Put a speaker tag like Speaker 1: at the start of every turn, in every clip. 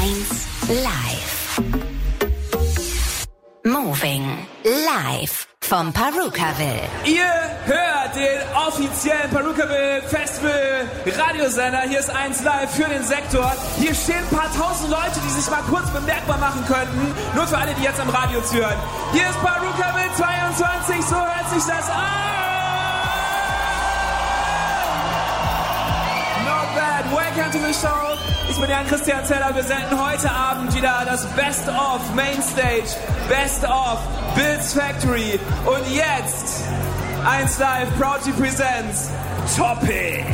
Speaker 1: 1 live. Moving live vom Parukaville.
Speaker 2: Ihr hört den offiziellen Parukaville Festival Radiosender. Hier ist 1 live für den Sektor. Hier stehen ein paar tausend Leute, die sich mal kurz bemerkbar machen könnten. Nur für alle, die jetzt am Radio zuhören. Hier ist Parukaville 22, so hört sich das an. Black Country Show. Ich bin Jan Christian Zeller. Wir senden heute Abend wieder das Best of Mainstage, Best of Bills Factory. Und jetzt 1 Live
Speaker 3: Proud to
Speaker 1: Presents Topic.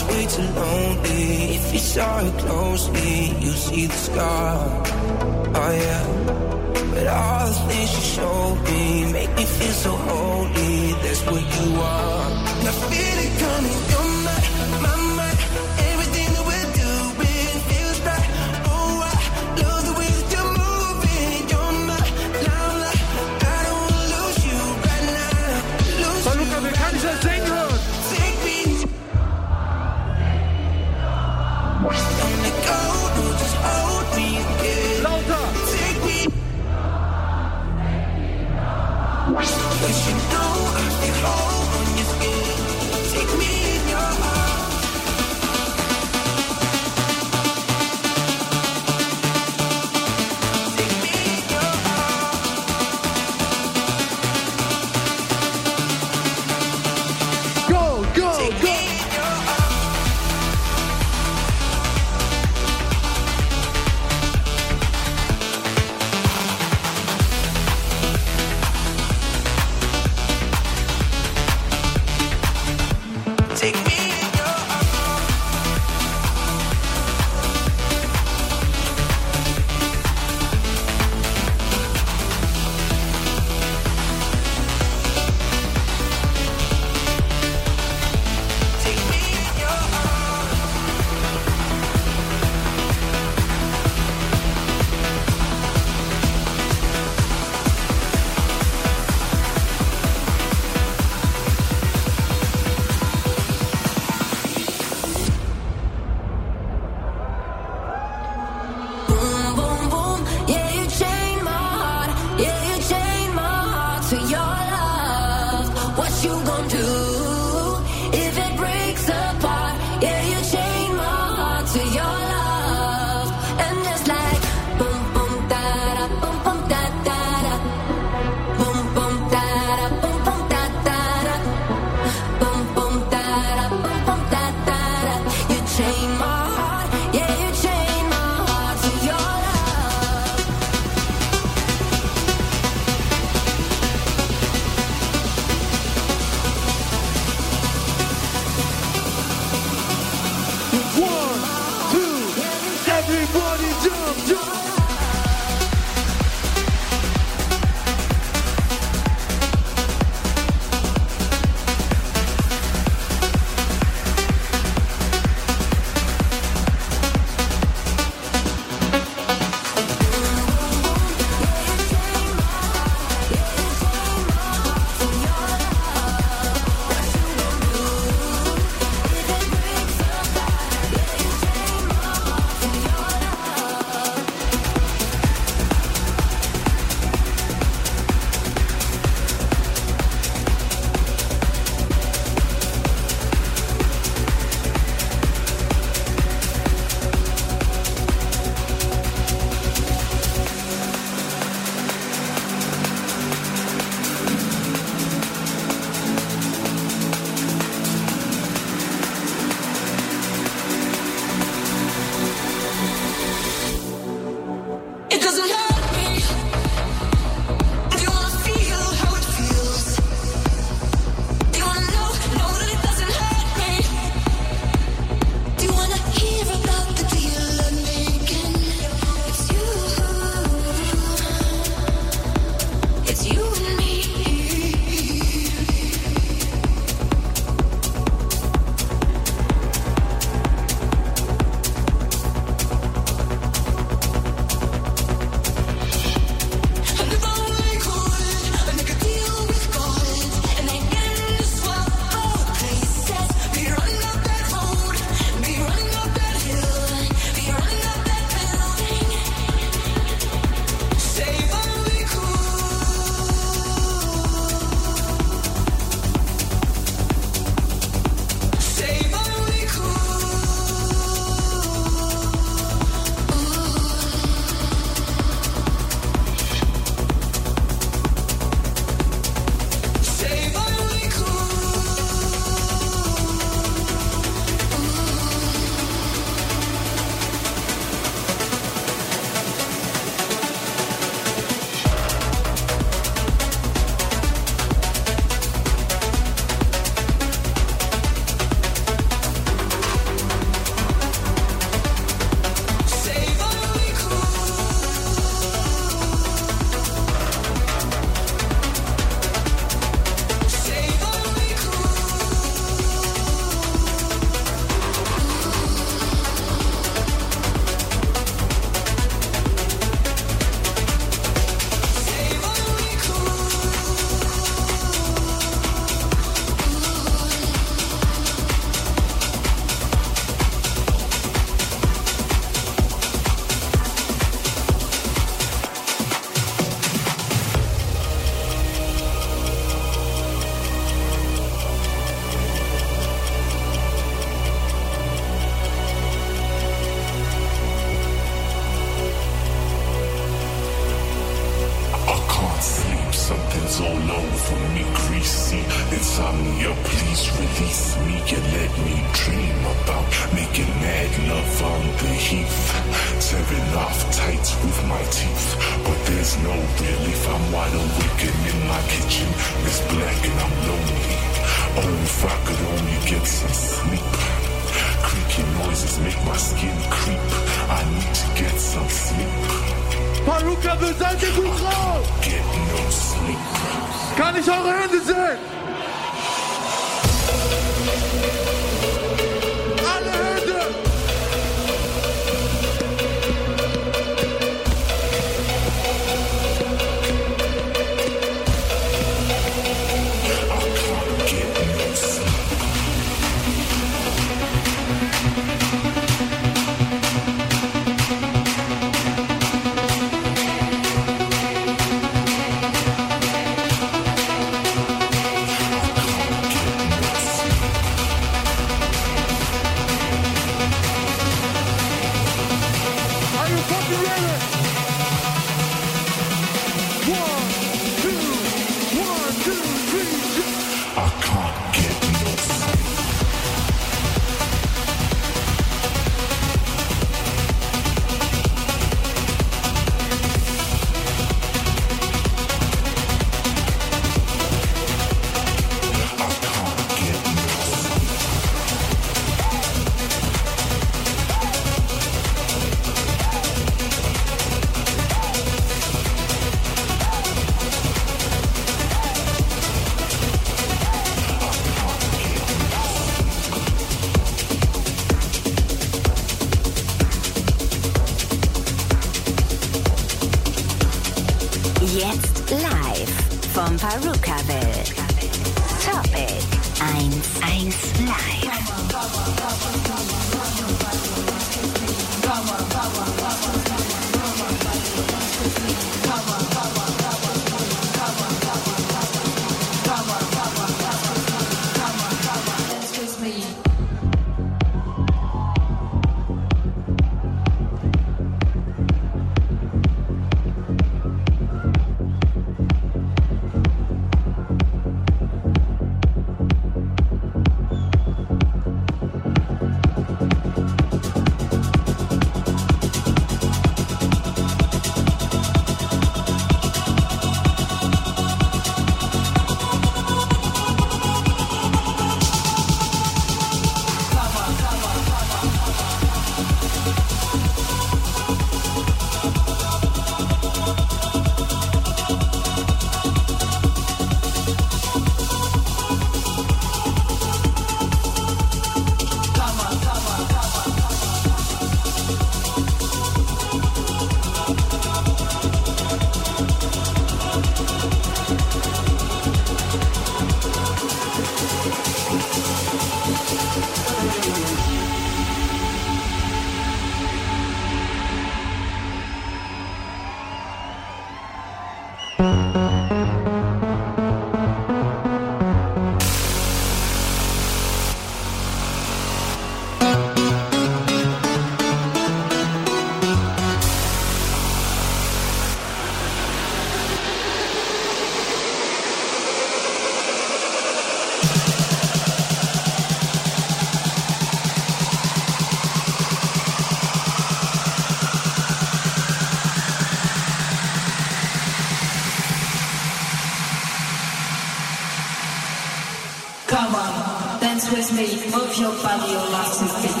Speaker 4: Your body, your legs and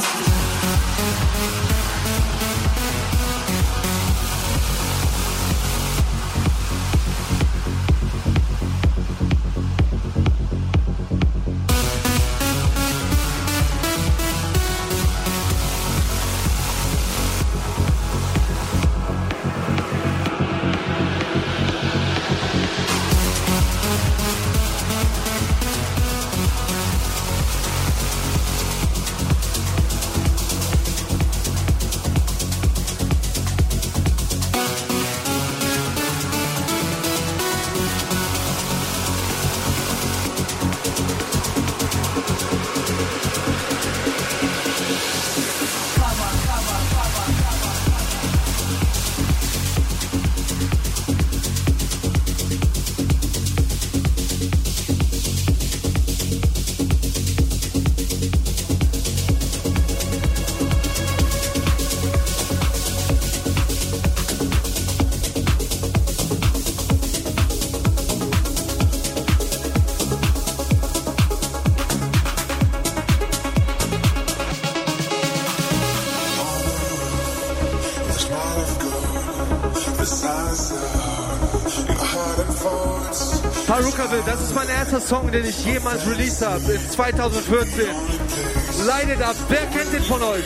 Speaker 5: erster Song, den ich jemals released habe, in 2014. Leidet ab. Wer kennt den von euch?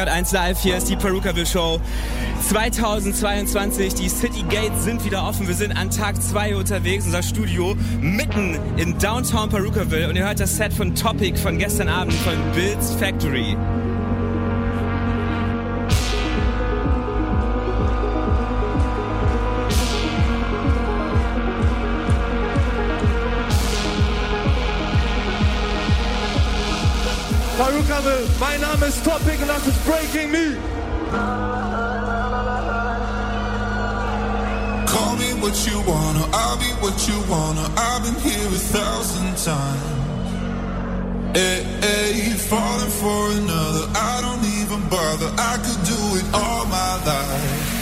Speaker 6: EJ1 Live, hier ist die Perukaville Show 2022. Die City Gates sind wieder offen. Wir sind an Tag 2 unterwegs, unser Studio mitten in Downtown Perukaville und ihr hört das Set von Topic von gestern Abend von Bill's Factory.
Speaker 7: Perukaville, mein Name ist Topic und das ist Breaking Me.
Speaker 5: Call me what you wanna, I'll be what you wanna. I've been here a thousand times. Eh, eh, hey, hey, falling for another, I don't even bother. I could do it all my life.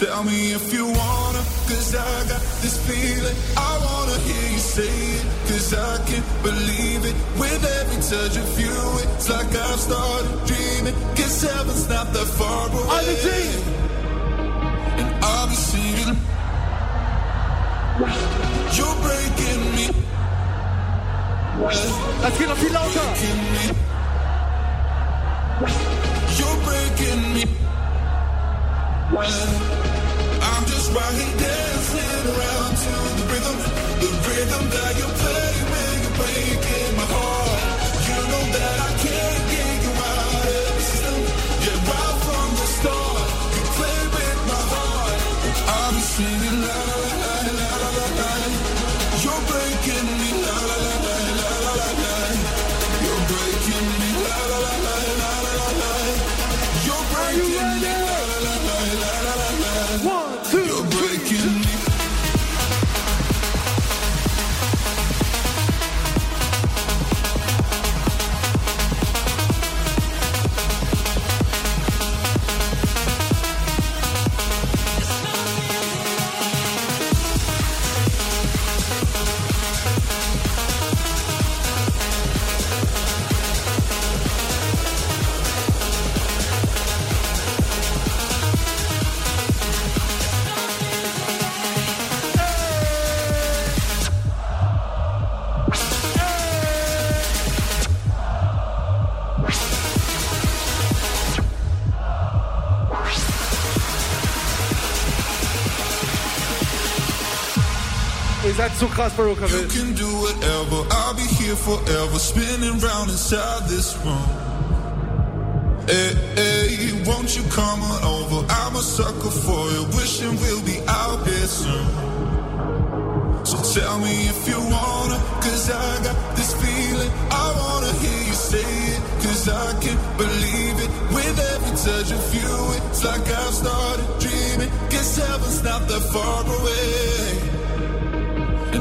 Speaker 5: Tell me if you wanna, cause I got this feeling. I wanna hear you say it, cause I can't believe it. With touch of you, it's like I've started dreaming. Cause heaven's not that far away.
Speaker 7: Alle singen.
Speaker 5: And I'll be singing. You're breaking me.
Speaker 7: Das geht noch viel lauter.
Speaker 5: Breaking me. You're breaking me. You can do whatever. I'll be here forever, spinning round inside this room. Hey, hey, won't you come on over? I'm a sucker for you, wishing we'll be out here soon. So tell me if you wanna, cause I got this feeling. I wanna hear you say it, cause I can't believe it. With every touch of you, it's like I've started dreaming. Guess heaven's not that far away.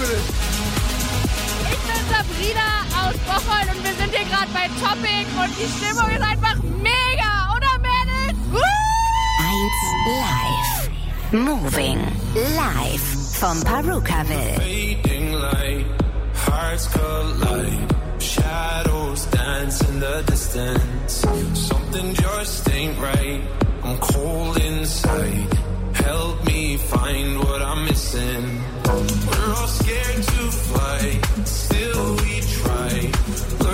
Speaker 7: Ich bin
Speaker 8: Sabrina aus Bocholt und wir sind hier gerade bei Topic und die Stimmung ist einfach mega, oder Mädels? Woo!
Speaker 1: 1 live. Moving live vom Perukaville.
Speaker 9: Fading light, hearts collide. Shadows dance in the distance. Something just ain't right. I'm cold inside.
Speaker 10: Help me find what I'm missing. We're all scared to
Speaker 6: fly, still we try.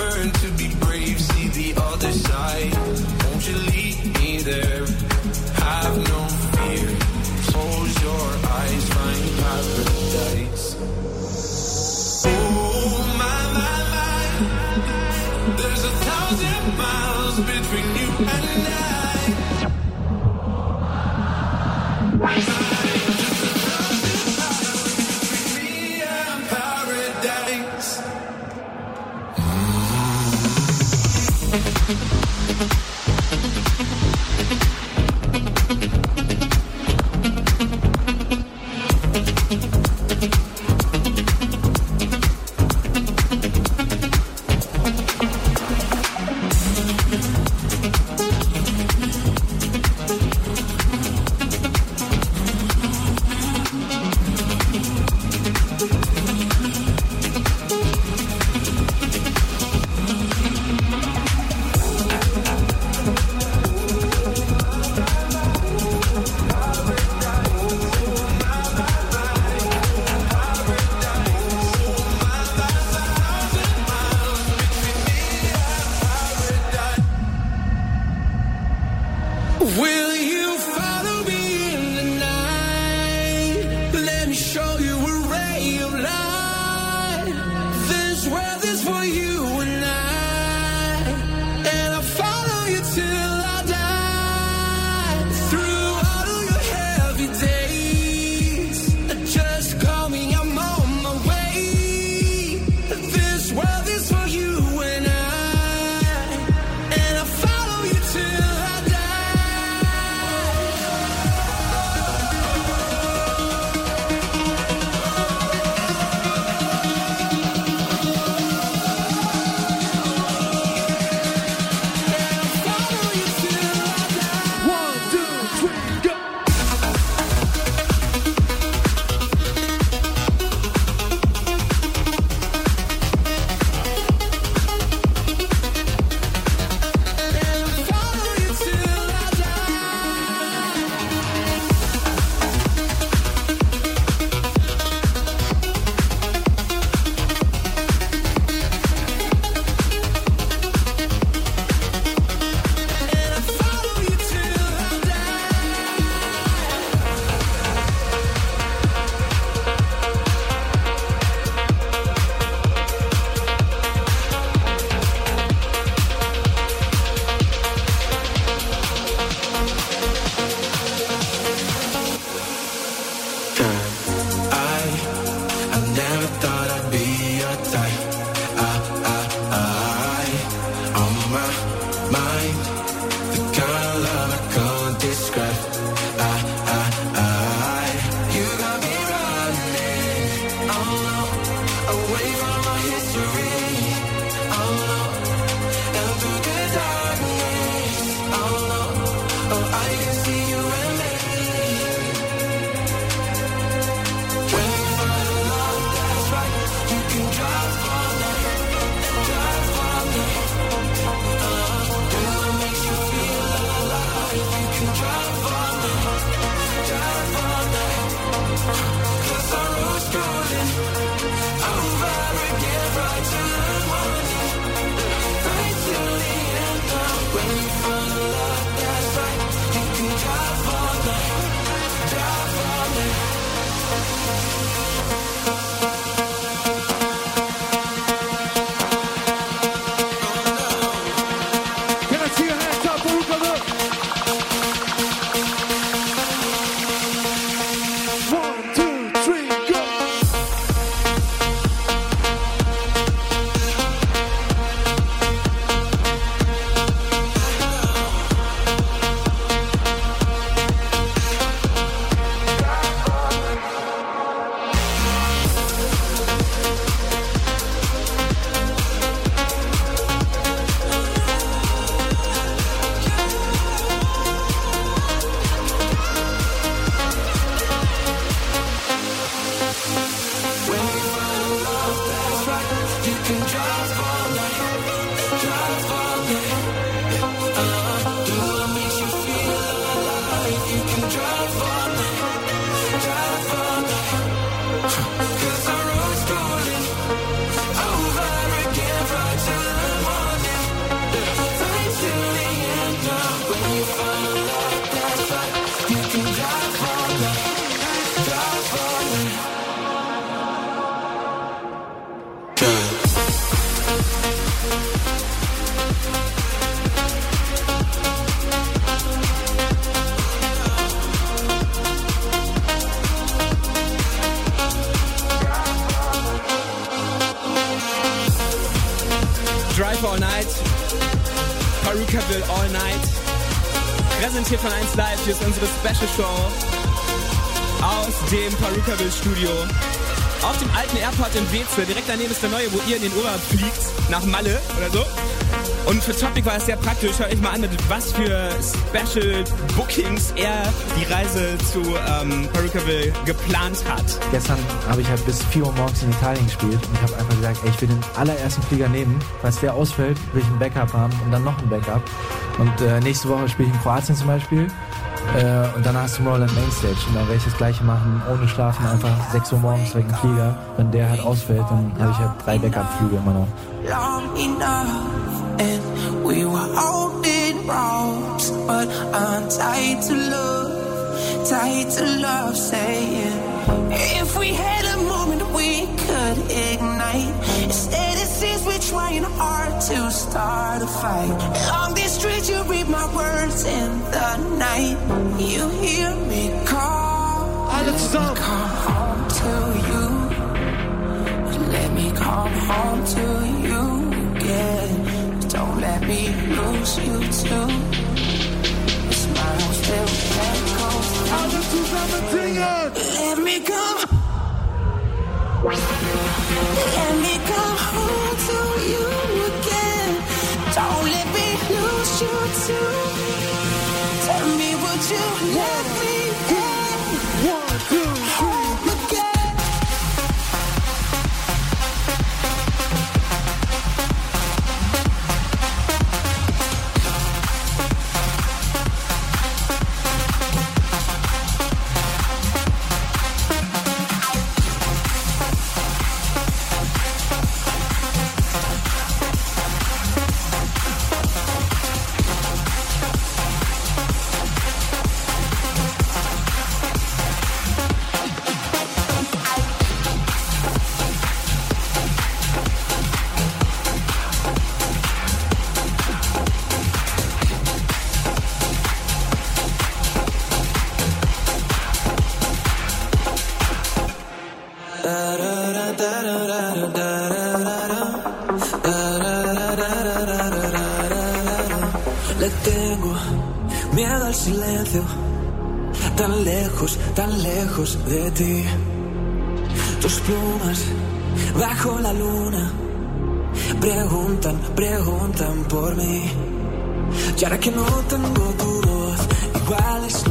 Speaker 6: Special Show aus dem Perukaville Studio. Auf dem alten Airport in Weze. Direkt daneben ist der neue, wo ihr in den Urlaub fliegt. Nach Malle oder so. Und für Topic war es sehr praktisch. Hört euch mal an, mit was für Special Bookings er die Reise zu ähm, Perukaville geplant hat.
Speaker 11: Gestern habe ich halt bis 4 Uhr morgens in Italien gespielt und habe einfach gesagt, ey, ich will den allerersten Flieger nehmen. Falls der ausfällt, will ich ein Backup haben und dann noch ein Backup. Und äh, nächste Woche spiele ich in Kroatien zum Beispiel. Äh, und dann hast du Tomorrowland Mainstage und dann werde ich das gleiche machen, ohne Schlafen, einfach 6 Uhr morgens direkt einen Flieger. Wenn der halt ausfällt, dann habe ich halt drei Backup-Flüge immer noch.
Speaker 12: long enough and we were holding ropes but I'm tied to love tied to love saying if we had a moment we could ignite instead it seems we're trying hard to start a fight along these streets you read my words in the night you hear me call let me come home to you let me come home to you again. Don't let me lose you too. The smile still echoes.
Speaker 7: Alle zusammen singen!
Speaker 12: Let me come. Let me come home to you again. Don't let me lose you too. Tell me, would you let
Speaker 10: de ti. Tus plumas bajo la luna preguntan, preguntan por mí. Y ahora que no tengo tu voz, igual es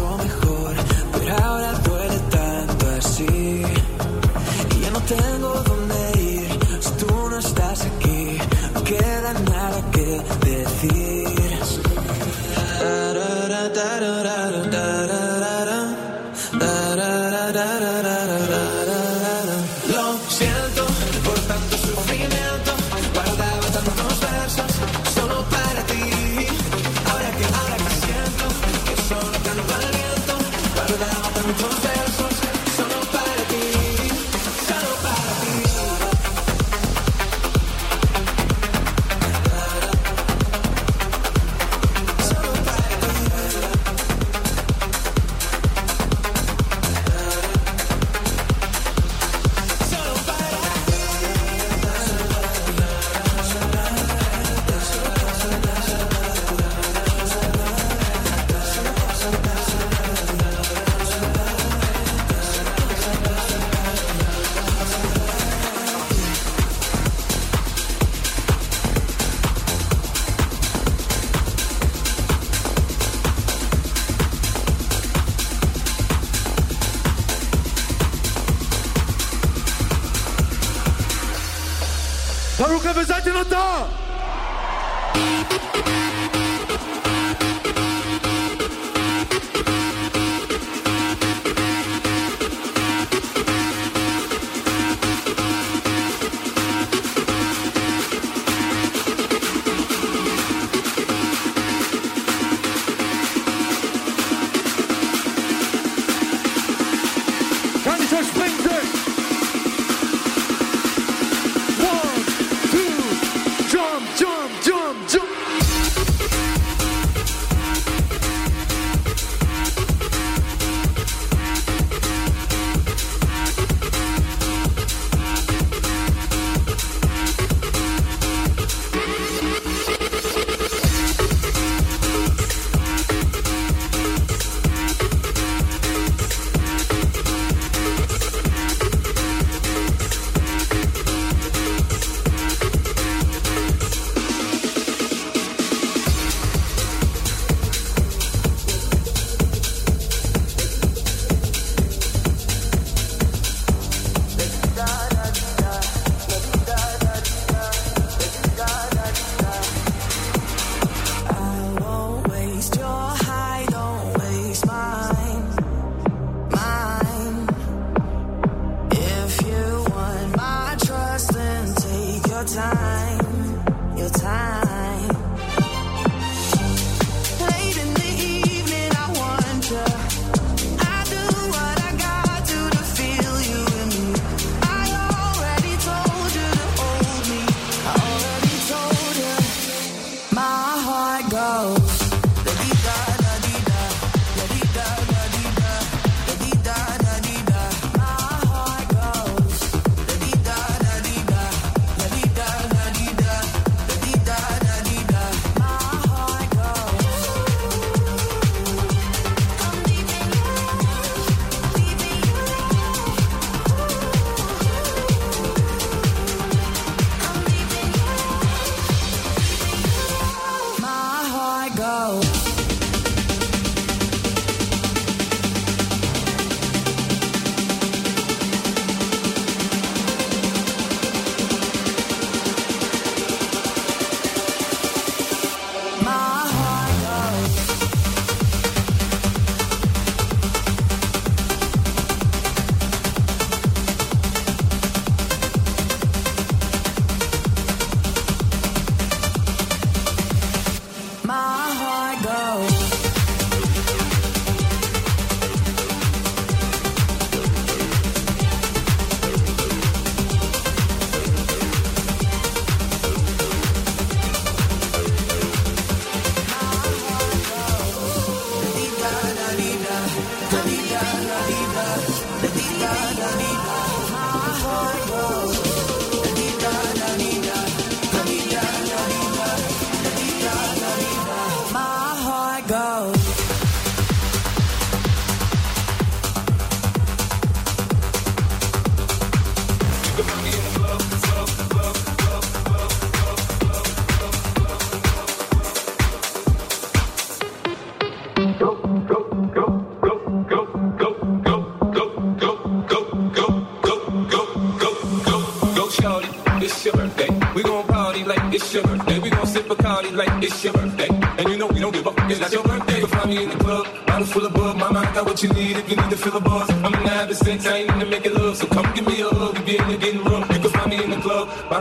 Speaker 7: Paruka,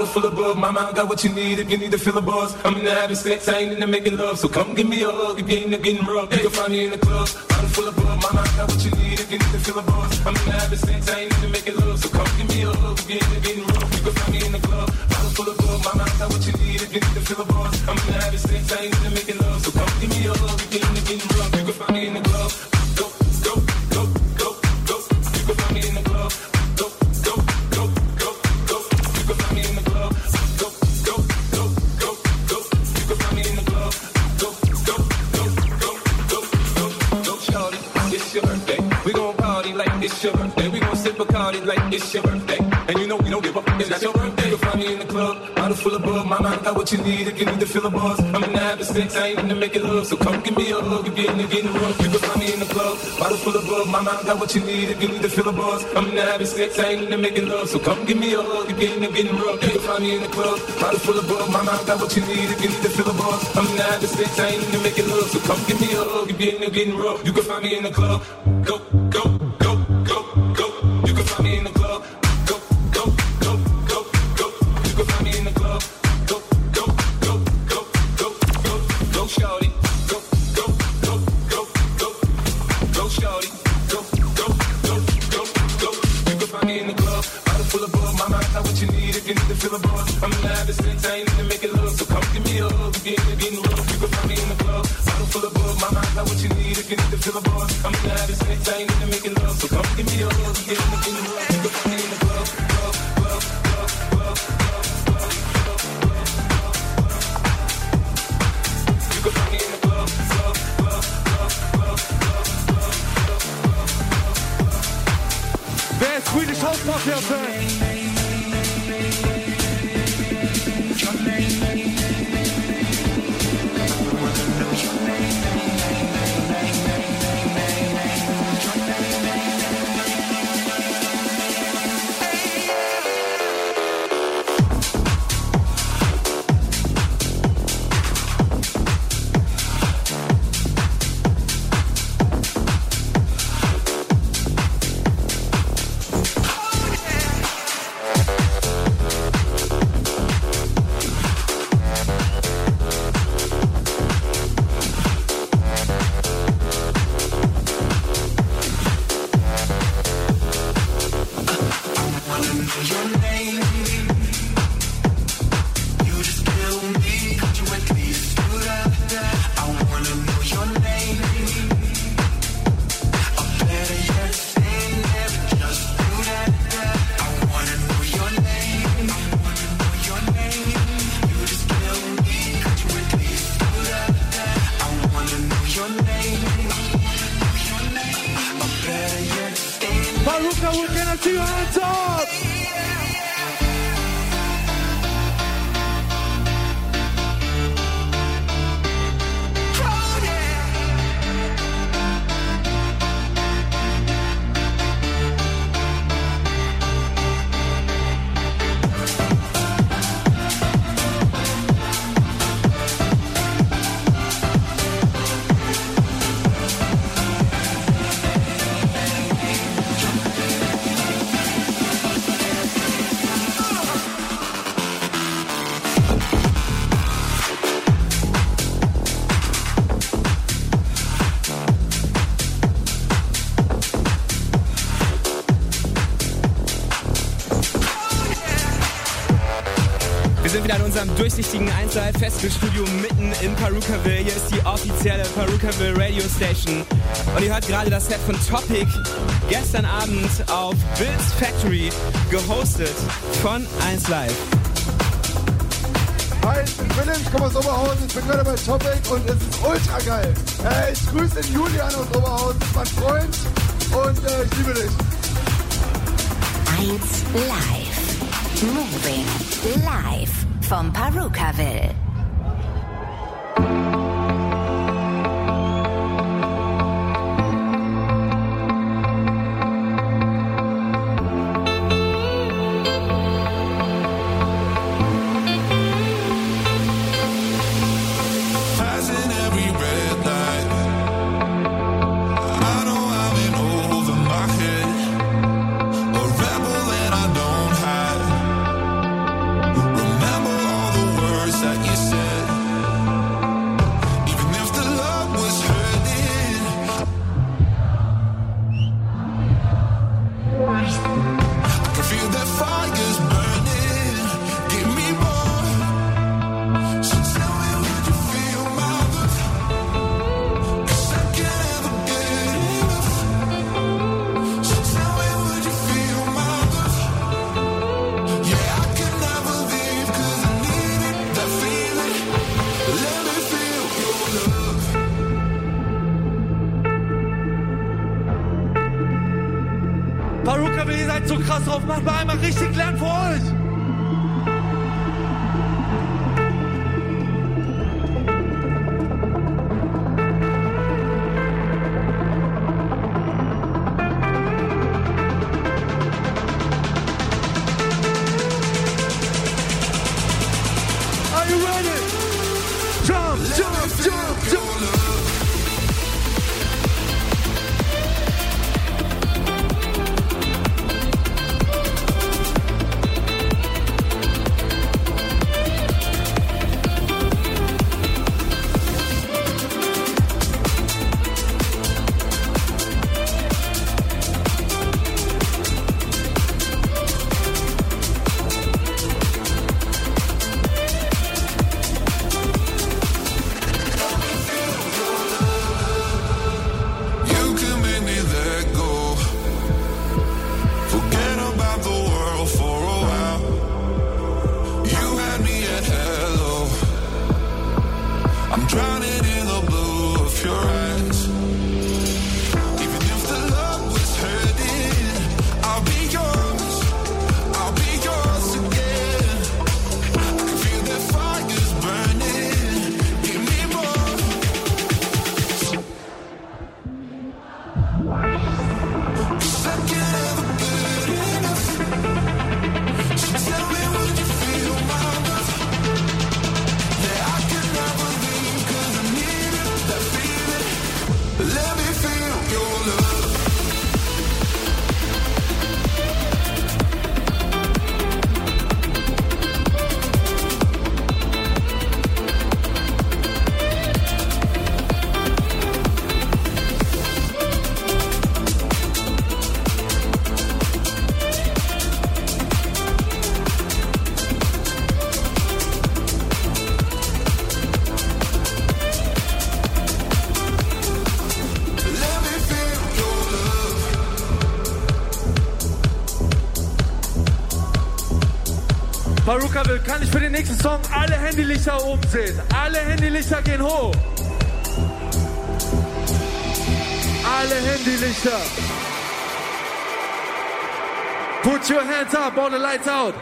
Speaker 13: bottle full of bug. My mind got what you need if you need to fill a buzz. I'm in the habit sex, I ain't in to making love. So come give me a hug if you're in getting rough. You can find me in the club, bottle full of bug. My mind got what you need if you need to fill a buzz. I'm in the habit sex, I ain't in to making love. So come give me a hug if you're in getting rough. You can find me in the club, bottle full of bug. My mind got what you need if you need to fill a buzz. I'm in the habit sex, I ain't in to making love. It's your birthday. We gon' sip party like it's your birthday. And you know we don't give up. It's not your birthday. You can find me in the club. Bottle full of bug. My mind got what you need if you need to fill a buzz. I'm in the habit sex. I ain't in to make it love. So come give me a hug if you're in the getting rough. You can find me in the club. Bottle full of bug. My mind got what you need if you need to fill a buzz. I'm in the habit sex. I ain't in to make it love. So come give me a hug if you're in the getting rough. You can find me in the club. Bottle full of bug. My mind got what you need if you need to fill a buzz. I'm in the habit sex. I ain't in to make it love. So come give me a hug if you're in the getting rough. You can find me in the club. Go, go, I'm it love. So come give me hug
Speaker 5: Swedish Mafia
Speaker 6: unserem durchsichtigen 1 Live Festivalstudio mitten in Perukaville. Hier ist die offizielle Perukaville Radio Station. Und ihr hört gerade das Set von Topic gestern Abend auf Bill's Factory gehostet von 1 Live.
Speaker 14: Hi, ich bin Philipp, ich komme aus Oberhausen, ich bin gerade bei Topic und es ist ultra geil. Äh, ich grüße den Julian aus Oberhausen, das ist mein Freund und äh, ich liebe dich.
Speaker 1: 1 Live. Moving live vom Perukaville.
Speaker 5: Passing
Speaker 7: Handylichter oben sind. Alle Handylichter gehen hoch. Alle Handylichter. Put your hands up, all the lights out.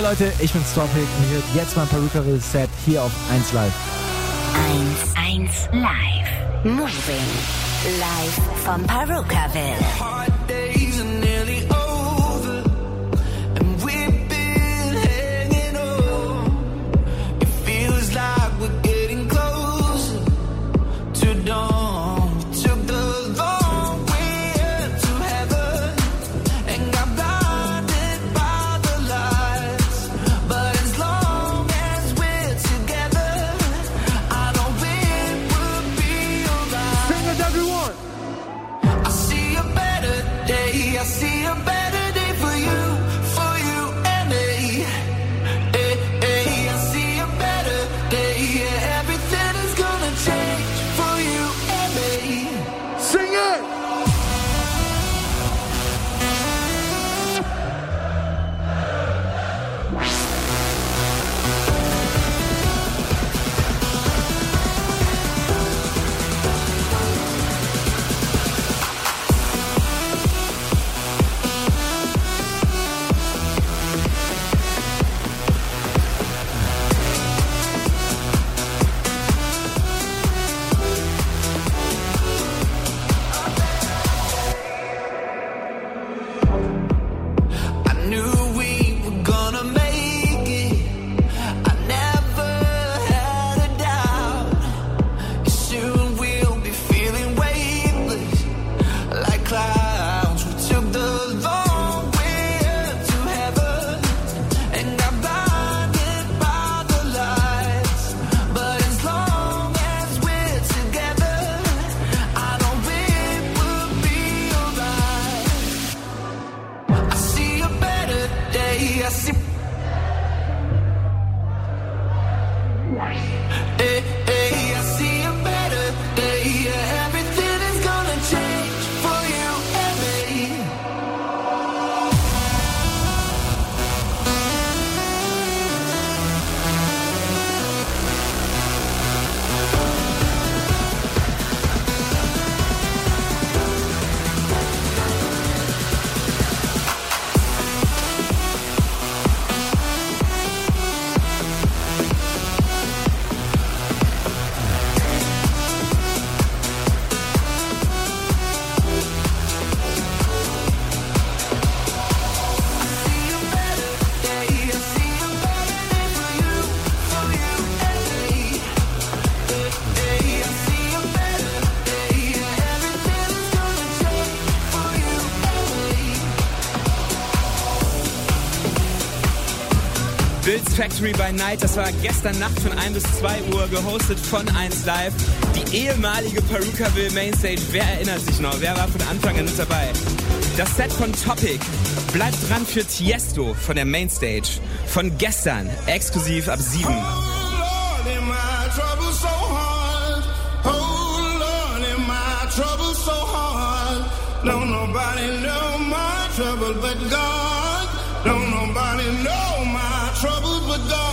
Speaker 11: Hey Leute, ich bin Storpig und ihr hört jetzt mein Peripheral Set hier auf 1 Live.
Speaker 15: 1 1 Live. Moving. Live vom Perukaville.
Speaker 6: Factory by Night. Das war gestern Nacht von 1 bis 2 Uhr, gehostet von 1 Live. Die ehemalige Perukaville Mainstage. Wer erinnert sich noch? Wer war von Anfang an mit dabei? Das Set von Topic. Bleibt dran für Tiesto von der Mainstage. Von gestern, exklusiv ab 7.
Speaker 16: Don't nobody know my trouble but God. Don't nobody know. troubled with God.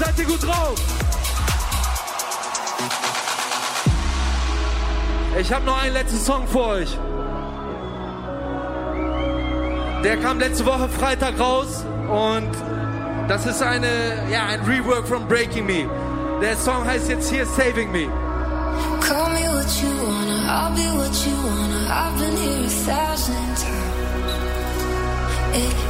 Speaker 7: Seid ihr gut drauf? Ich habe noch einen letzten Song für euch. Der kam letzte Woche Freitag raus und das ist eine, ja, ein Rework von Breaking Me. Der Song heißt jetzt hier Saving Me.
Speaker 4: Call me what you wanna, I'll be what you wanna. I've been here a thousand times. It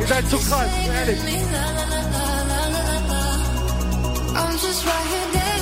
Speaker 4: إذا تقال عليك I'm just right here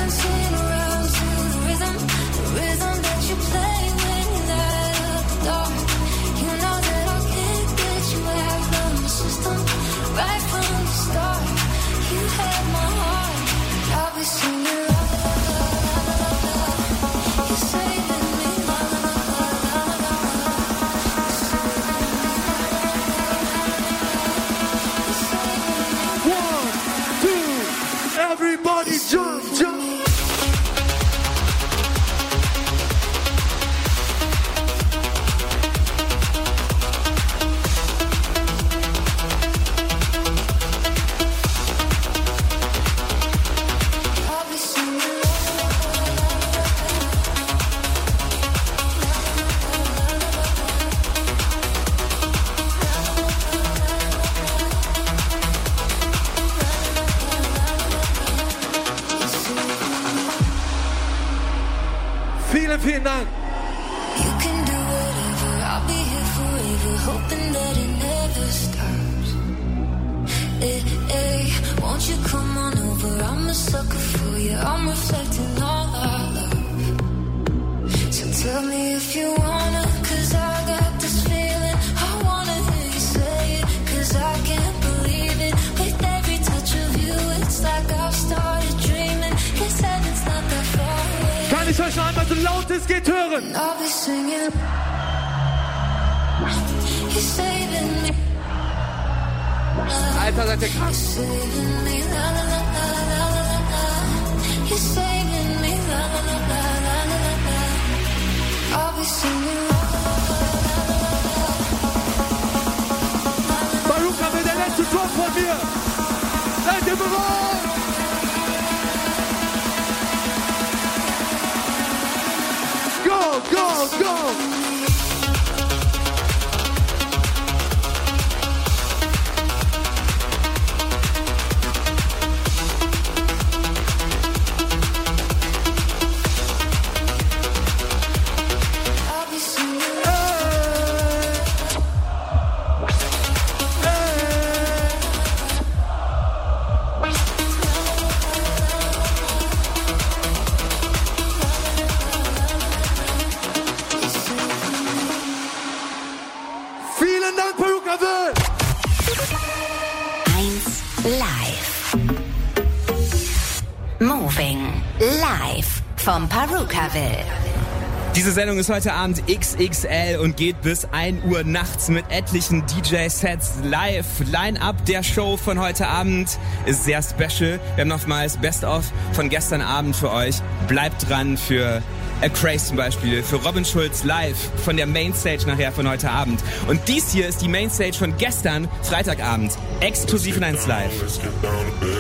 Speaker 6: Diese Sendung ist heute Abend XXL und geht bis 1 Uhr nachts mit etlichen DJ-Sets live. Line-up der Show von heute Abend ist sehr special. Wir haben nochmals Best-of von gestern Abend für euch. Bleibt dran für A Craze zum Beispiel, für Robin Schulz live von der Mainstage nachher von heute Abend. Und dies hier ist die Mainstage von gestern, Freitagabend, exklusiv in 1 Live.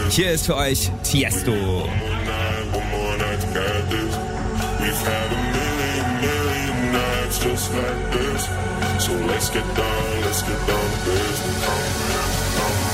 Speaker 6: Hier ist für euch Tiesto.
Speaker 17: just like this. So let's get down, let's get down
Speaker 18: baby. Come, come.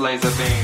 Speaker 18: Laser beams.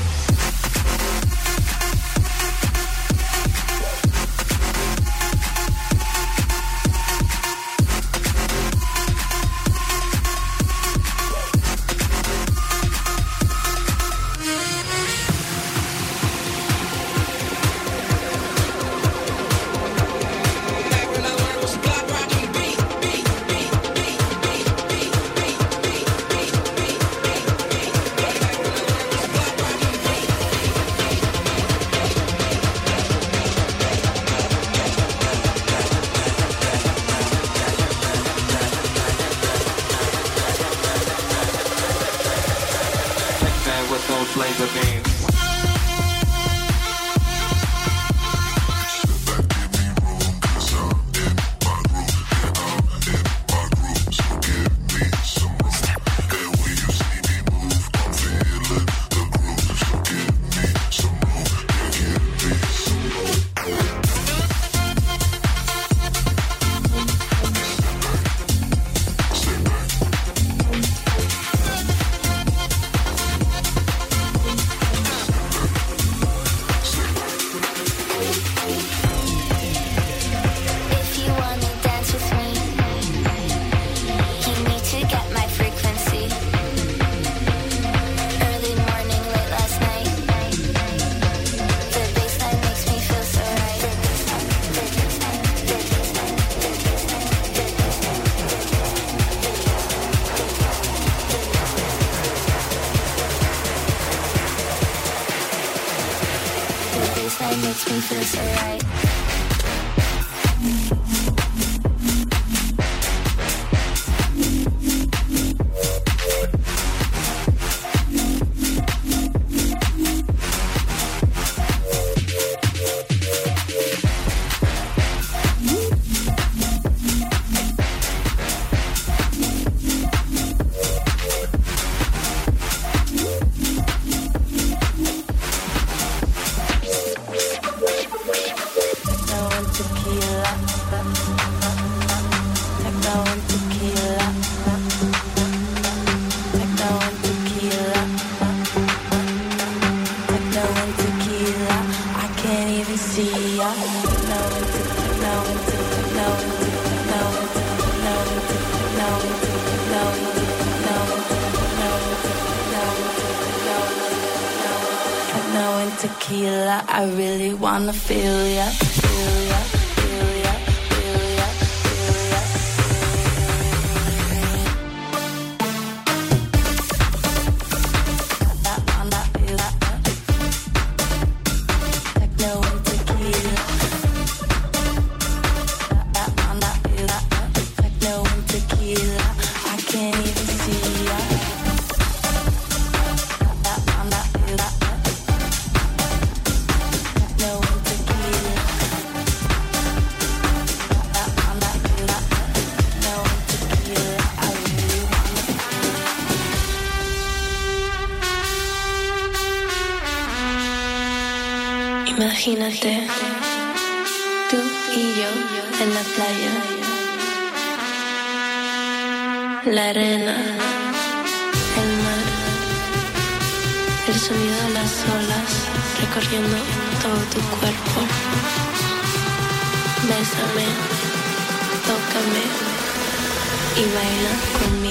Speaker 6: 以为了光明。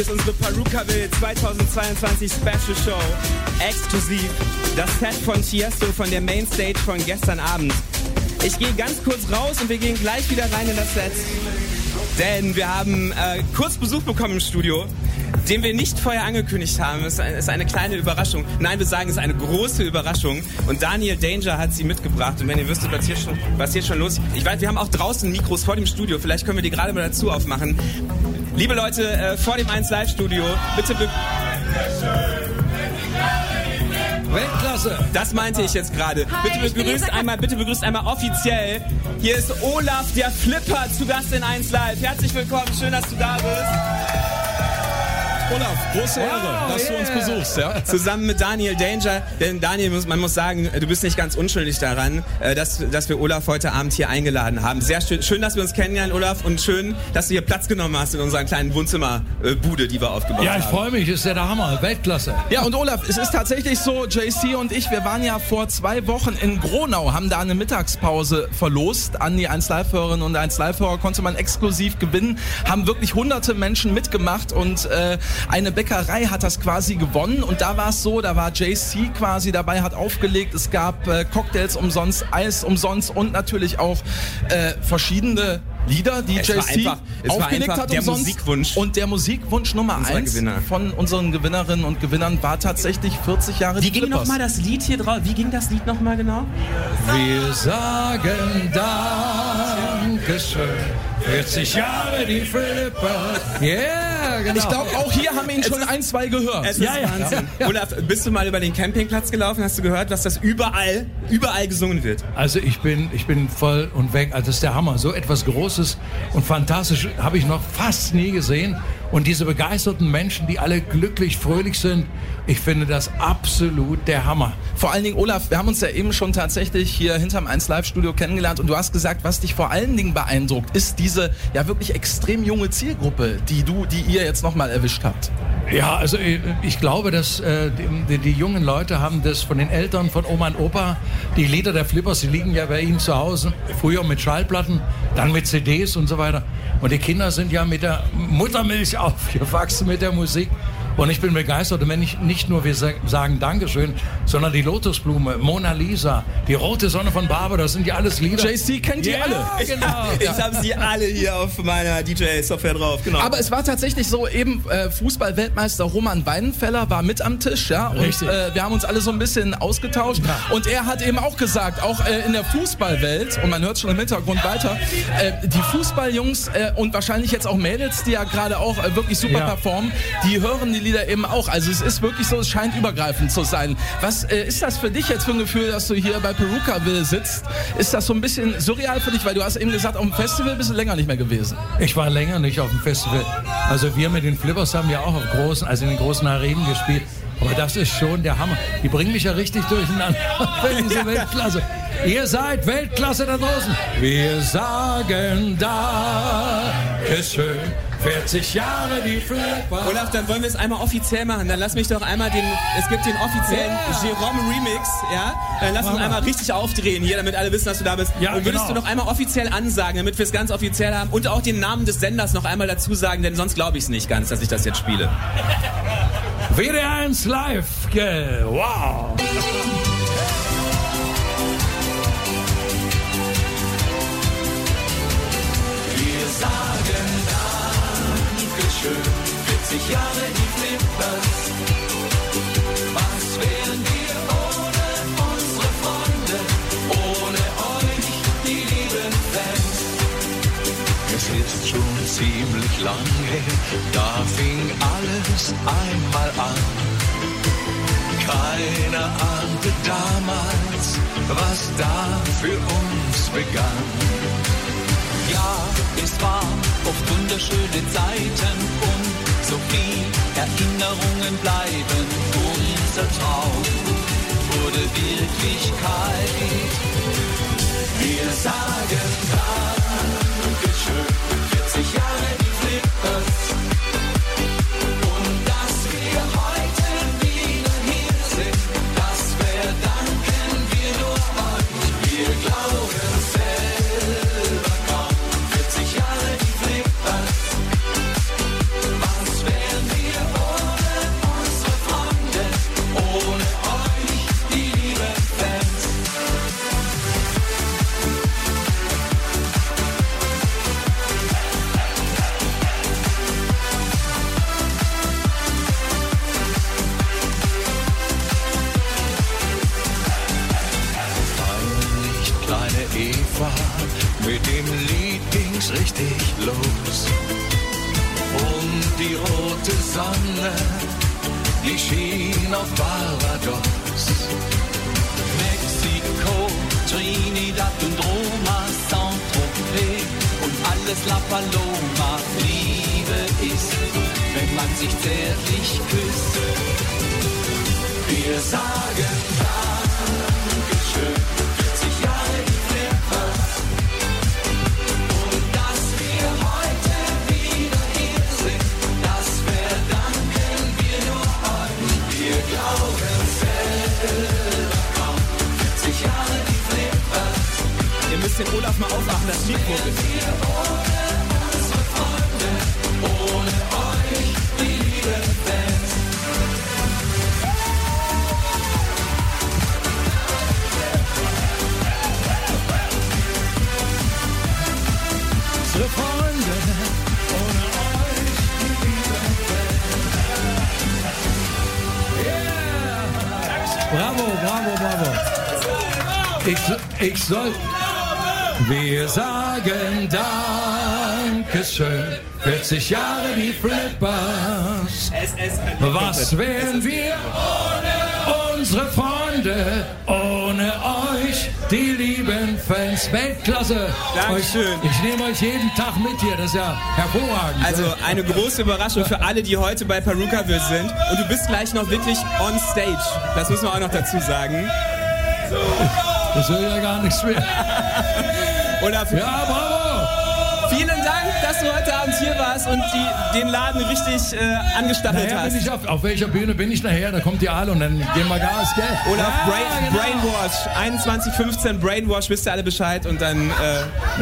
Speaker 6: Ist unsere Perukaville 2022 Special Show. Exklusiv das Set von Tiesto von der Mainstage von gestern Abend. Ich gehe ganz kurz raus und wir gehen gleich wieder rein in das Set. Denn wir haben äh, kurz Besuch bekommen im Studio, den wir nicht vorher angekündigt haben. Es ist eine, ist eine kleine Überraschung. Nein, wir sagen, es ist eine große Überraschung. Und Daniel Danger hat sie mitgebracht. Und wenn ihr wüsstet, was hier schon, was hier schon los ist. Ich weiß, wir haben auch draußen Mikros vor dem Studio. Vielleicht können wir die gerade mal dazu aufmachen. Liebe Leute, äh, vor dem 1 Live Studio, bitte be Weltklasse. Das meinte ich jetzt gerade. Bitte begrüßt einmal, bitte begrüßt einmal offiziell. Hier ist Olaf, der Flipper, zu Gast in 1 Live. Herzlich willkommen, schön, dass du da bist.
Speaker 19: Olaf, große Ehre, dass du uns besuchst. Ja?
Speaker 6: Zusammen mit Daniel Danger. Denn Daniel, muss, man muss sagen, du bist nicht ganz unschuldig daran, äh, dass, dass wir Olaf heute Abend hier eingeladen haben. Sehr schön, schön, dass wir uns kennenlernen, Olaf, und schön, dass du hier Platz genommen hast in unserer kleinen Wohnzimmerbude, die wir aufgebaut
Speaker 19: Ja, ich
Speaker 6: haben.
Speaker 19: freue mich, ist ja der Hammer, Weltklasse.
Speaker 20: Ja, und Olaf, es ist tatsächlich so, JC und ich, wir waren ja vor zwei Wochen in Gronau, haben da eine Mittagspause verlost an die 1 Live-Hörerinnen und 1 Live-Hörer konnte man exklusiv gewinnen, haben wirklich hunderte Menschen mitgemacht und äh, eine Bäckerei hat das quasi gewonnen und da war es so, da war JC quasi dabei, hat aufgelegt, es gab äh, Cocktails umsonst, Eis umsonst und natürlich auch äh, verschiedene Lieder, die
Speaker 6: Es war
Speaker 20: JC
Speaker 6: einfach- es war
Speaker 20: aufgelegt
Speaker 6: einfach
Speaker 20: hat
Speaker 6: der
Speaker 20: umsonst.
Speaker 6: Musikwunsch.
Speaker 20: Und der Musikwunsch Nummer
Speaker 6: Unserer
Speaker 20: eins
Speaker 6: Gewinner.
Speaker 20: von unseren Gewinnerinnen und Gewinnern war tatsächlich 40 Jahre
Speaker 6: Wie
Speaker 20: die
Speaker 6: ging nochmal das Lied hier drauf? Wie ging das Lied nochmal genau?
Speaker 19: Wir sagen Dankeschön. 40 Jahre die Flippers. Yeah, genau.
Speaker 20: Ich glaube, auch hier haben wir ihn schon ein, zwei gehört.
Speaker 6: Es ist Wahnsinn. Olaf, bist du mal über den Campingplatz gelaufen? Hast du gehört, was das überall, überall gesungen wird?
Speaker 19: Also ich bin, ich bin voll und weg. Also das ist der Hammer. So etwas Großes und fantastisch habe ich noch fast nie gesehen. Und diese begeisterten Menschen, die alle glücklich, fröhlich sind, ich finde das absolut der Hammer.
Speaker 20: Vor allen Dingen, Olaf, wir haben uns ja eben schon tatsächlich hier hinterm 1 Live Studio kennengelernt und du hast gesagt, was dich vor allen Dingen beeindruckt, ist diese ja wirklich extrem junge Zielgruppe, die du, die ihr jetzt nochmal erwischt habt.
Speaker 19: Ja, also ich, ich glaube, dass äh, die, die jungen Leute haben das von den Eltern, von Oma und Opa, die Lieder der Flippers, die liegen ja bei ihnen zu Hause, früher mit Schallplatten, dann mit CDs und so weiter. Und die Kinder sind ja mit der Muttermilch aufgewachsen mit der Musik. Und ich bin begeistert. Und wenn ich nicht nur wir sa- sagen Dankeschön, sondern die Lotusblume, Mona Lisa, die rote Sonne von Barber, das sind ja alles Lieder.
Speaker 20: JC kennt die
Speaker 19: Ja,
Speaker 20: alle.
Speaker 19: genau.
Speaker 6: Ich habe sie alle hier auf meiner DJ-Software drauf. Genau.
Speaker 20: Aber es war tatsächlich so, eben äh, Fußball-Weltmeister Roman Weidenfeller war mit am Tisch, ja, und
Speaker 19: Richtig.
Speaker 20: äh, wir haben uns alle so ein bisschen ausgetauscht und er hat eben auch gesagt, auch äh, in der Fußballwelt, und man hört schon im Hintergrund weiter, äh, die Fußballjungs äh, und wahrscheinlich jetzt auch Mädels, die ja gerade auch äh, wirklich super
Speaker 19: Ja.
Speaker 20: performen, die hören die Lieder eben auch. Also es ist wirklich so, es scheint übergreifend zu sein. Was äh, ist das für dich jetzt für ein Gefühl, dass du hier bei Perukaville sitzt? Ist das so ein bisschen surreal für dich, weil du hast eben gesagt, auf dem Festival bist du länger nicht mehr gewesen.
Speaker 19: Ich war länger nicht auf dem Festival. Also wir mit den Flippers haben ja auch auf großen, also in den großen Arenen gespielt. Aber das ist schon der Hammer. Die bringen mich ja richtig durcheinander. Diese Weltklasse. Ihr seid Weltklasse da draußen. Wir sagen Dankeschön. 40 Jahre die Flippers.
Speaker 6: Olaf, dann wollen wir es einmal offiziell machen. Dann lass mich doch einmal den, es gibt den offiziellen
Speaker 19: Ja.
Speaker 6: Jerome Remix, ja? Dann lass uns einmal richtig aufdrehen hier, damit alle wissen, dass du da bist.
Speaker 19: Ja,
Speaker 6: und würdest
Speaker 19: genau.
Speaker 6: du noch einmal offiziell ansagen, damit wir es ganz offiziell haben und auch den Namen des Senders noch einmal dazu sagen, denn sonst glaube ich es nicht ganz, dass ich das jetzt spiele.
Speaker 19: WDR1 live. schön, 40
Speaker 21: Jahre die Flippers. Was wären wir ohne unsere Freunde, ohne euch, die lieben Fans? Es ist schon ziemlich
Speaker 22: lang her, da fing alles einmal an. Keiner ahnte damals, was da für uns begann.
Speaker 21: Ja, es war oft wunderschöne Zeiten und so viel Erinnerungen bleiben. Unser Traum wurde Wirklichkeit. Wir sagen Dankeschön, 40 Jahre die Flippers. Und
Speaker 22: ging's richtig los. Und die rote Sonne, die schien auf Barbados.
Speaker 21: Mexiko, Trinidad und Roma, Saint-Tropez und alles La Paloma. Liebe ist, wenn man sich zärtlich küsst. Wir sagen Dankeschön,
Speaker 20: den Olaf mal aufmachen, das Mikro.
Speaker 22: Unsere Freunde, ohne euch, die lieben
Speaker 19: Bravo, bravo, bravo. Ich, ich soll. Wir sagen Dankeschön. 40 Jahre die Flippers. Was wären wir ohne unsere Freunde, ohne euch, die lieben Fans? Weltklasse.
Speaker 6: Dankeschön.
Speaker 19: Ich nehme euch jeden Tag mit hier. Das ist ja hervorragend.
Speaker 6: Also eine große Überraschung für alle, die heute bei Perukaville sind. Und du bist gleich noch wirklich on stage. Das müssen wir auch noch dazu sagen.
Speaker 19: Das höre ja gar nichts mehr.
Speaker 6: Oder
Speaker 19: ja, bravo!
Speaker 6: Vielen Dank, dass du heute Abend hier warst und die, den Laden richtig äh, angestachelt hast.
Speaker 19: bin ich auf, auf welcher Bühne bin ich nachher? Da kommt ihr alle und dann gehen wir Gas, gell?
Speaker 6: Oder auf Brain,
Speaker 19: genau.
Speaker 6: Brainwash. 2115 Brainwash, wisst ihr alle Bescheid und dann. Äh,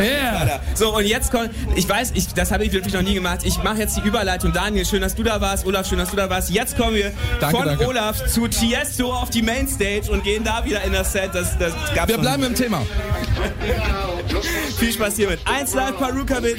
Speaker 6: weiter. So, und jetzt kommt. Ich weiß, ich, das habe ich wirklich noch nie gemacht. Ich mache jetzt die Überleitung. Daniel, schön, dass du da warst. Olaf, schön, dass du da warst. Jetzt kommen wir
Speaker 20: Danke,
Speaker 6: von
Speaker 20: danke.
Speaker 6: Olaf zu Tiesto auf die Mainstage und gehen da wieder in das Set. Das, das gab's
Speaker 20: Wir bleiben im Thema.
Speaker 6: Viel Spaß hiermit. 1 Live Perukaville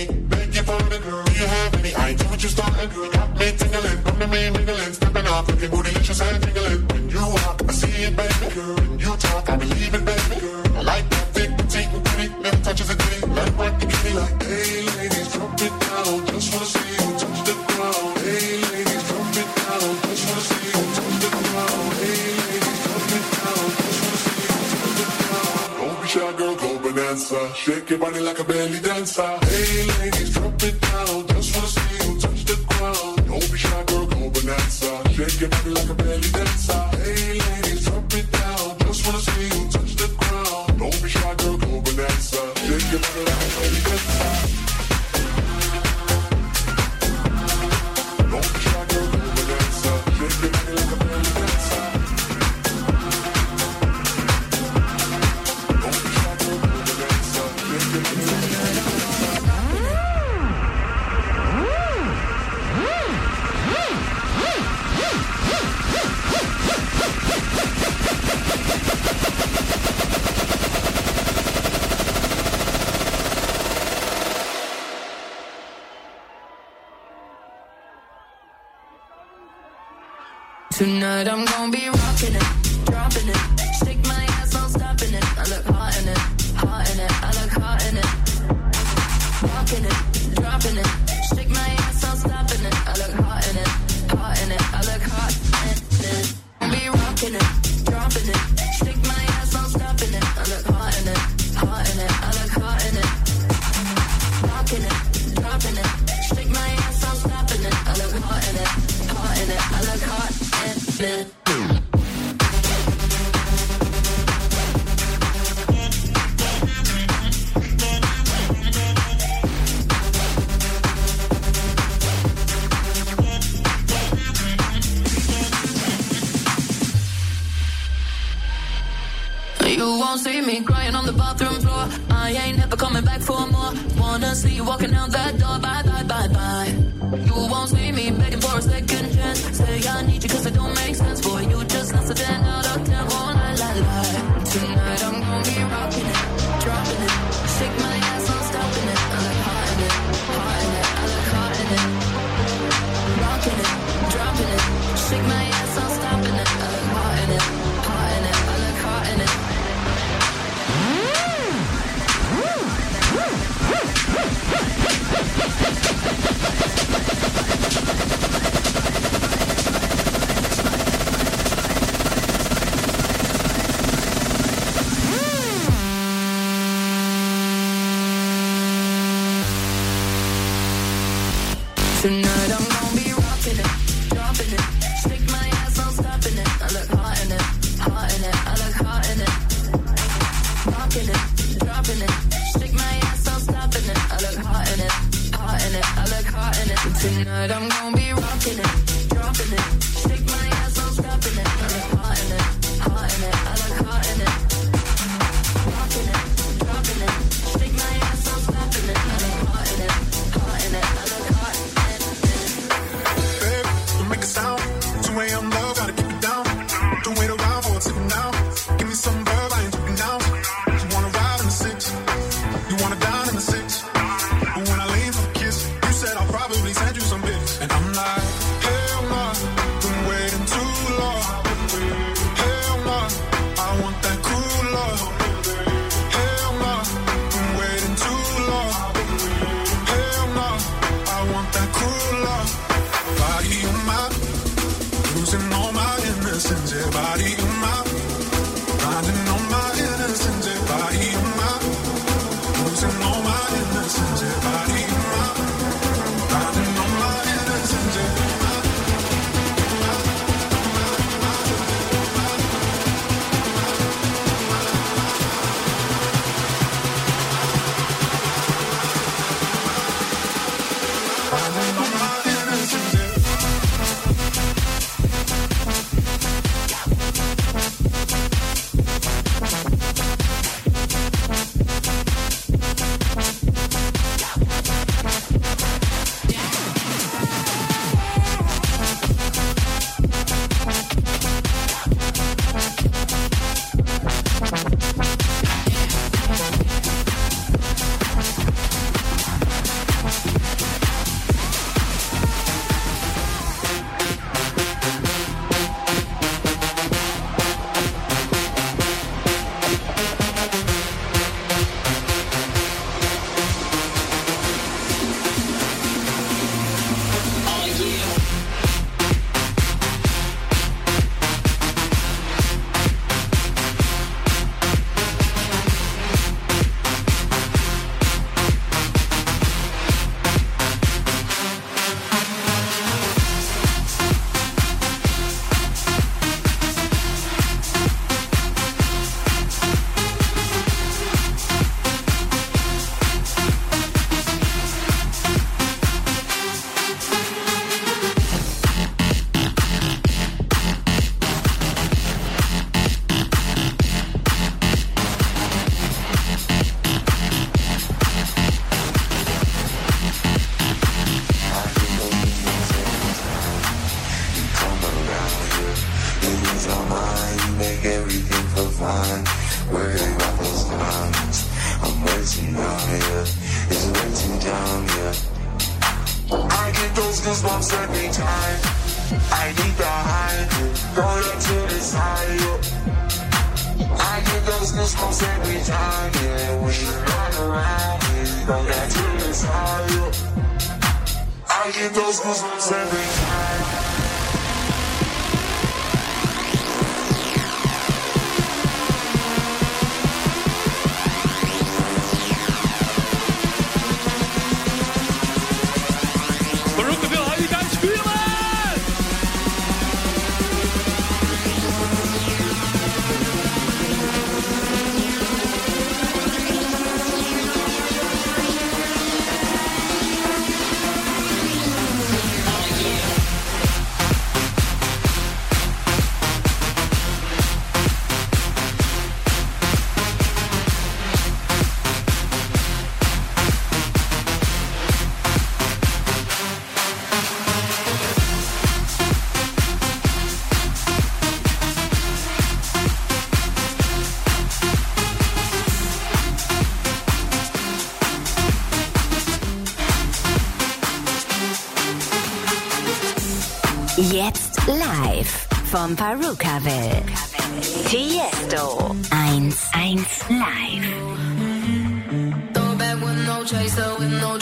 Speaker 23: When you walk, I see it, baby girl. When you talk, I believe it, baby girl. I like that thick, petite, and pretty, never touches a ditty. Work the kitty like, hey ladies, drop it down. Just wanna see you touch the ground. Hey ladies, drop it down. Just wanna see you touch the ground. Hey ladies, drop it down. Just wanna see you touch the ground. Don't be shy, girl, go bonanza. Shake your body like a belly dancer. Hey ladies, drop it down.
Speaker 24: Tonight I'm gonna be rocking it, dropping it.
Speaker 1: Live vom Perukaville. Tiesto. 1-1 live.
Speaker 25: Throw with no chaser, with no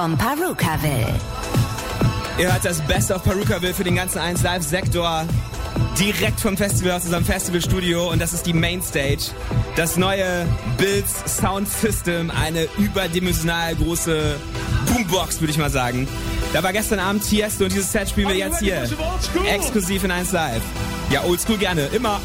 Speaker 1: von Parukaville.
Speaker 6: Ihr hört das Best of Parukaville für den ganzen 1 Live Sektor
Speaker 26: direkt vom Festival aus unserem Festivalstudio und das ist die Mainstage. Das neue Bills Sound System, eine überdimensional große Boombox, würde ich mal sagen. Da war gestern Abend Tiesto und dieses Set spielen wir jetzt hier. Exklusiv in 1 Live. Ja, oldschool gerne, immer.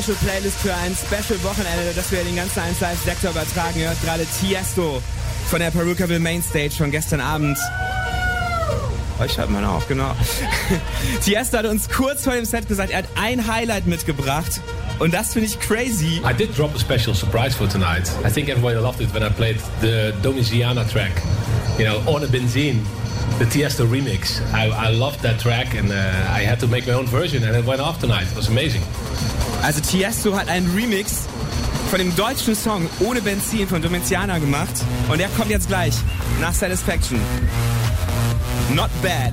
Speaker 26: Special Playlist für ein Special Wochenende, das wir den ganzen 1 Live Sektor übertragen. Ihr hört gerade Tiesto von der Perukaville Mainstage von gestern Abend.
Speaker 27: Oh, Euch schreibt man auch, genau. Tiesto hat uns kurz vor dem Set gesagt, er hat ein Highlight mitgebracht. Und das finde ich crazy.
Speaker 28: I did drop a special surprise for tonight. I think everybody loved it when I played the Domiziana track. You know, on a benzine. the Tiesto remix. I, I loved that track and uh, I had to make my own version and it went off tonight. It was amazing.
Speaker 27: Also Tiesto hat einen Remix von dem deutschen Song Ohne Benzin von Domitiana gemacht. Und der kommt jetzt gleich nach Satisfaction. Not bad.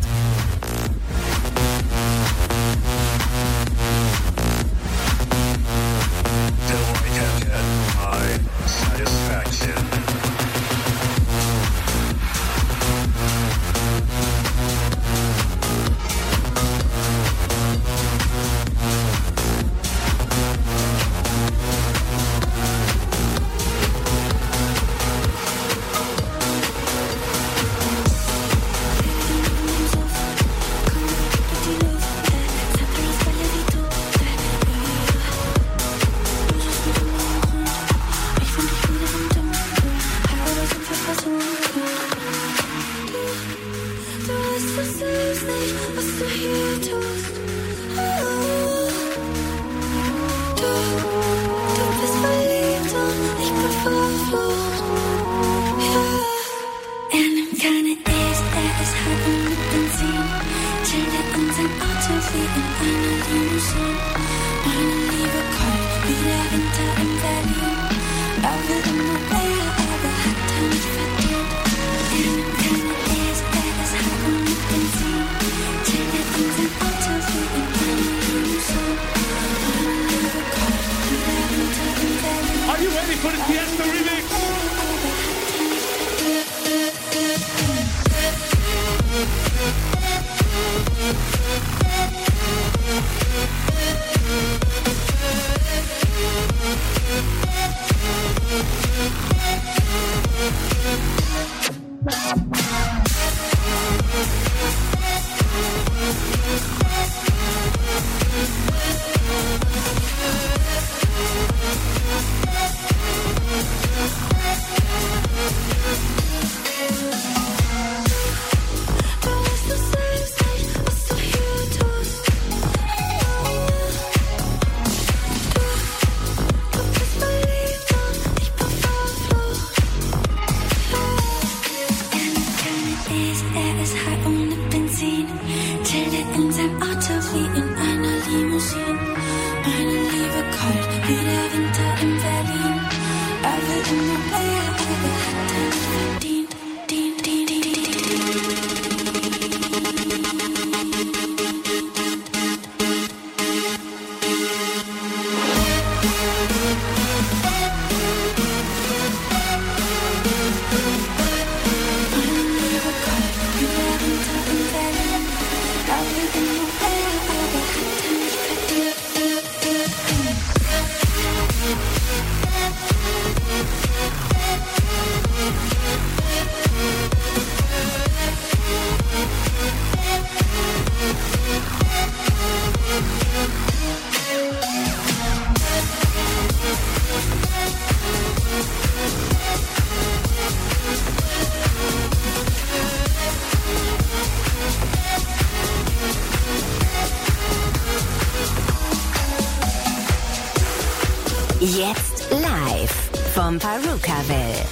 Speaker 1: Vom Perukaville.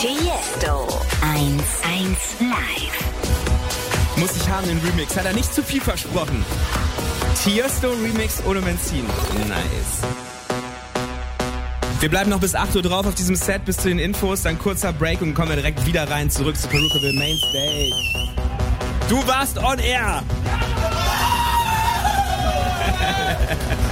Speaker 1: Tiesto 1-1 live.
Speaker 27: Muss ich haben den Remix. Hat er nicht zu viel versprochen. Tiesto Remix ohne Benzin. Nice. Wir bleiben noch bis 8 Uhr drauf auf diesem Set bis zu den Infos, dann kurzer Break und kommen wir direkt wieder rein zurück zu Perukaville Main Stage. Du warst on air!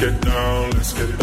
Speaker 29: get down, let's get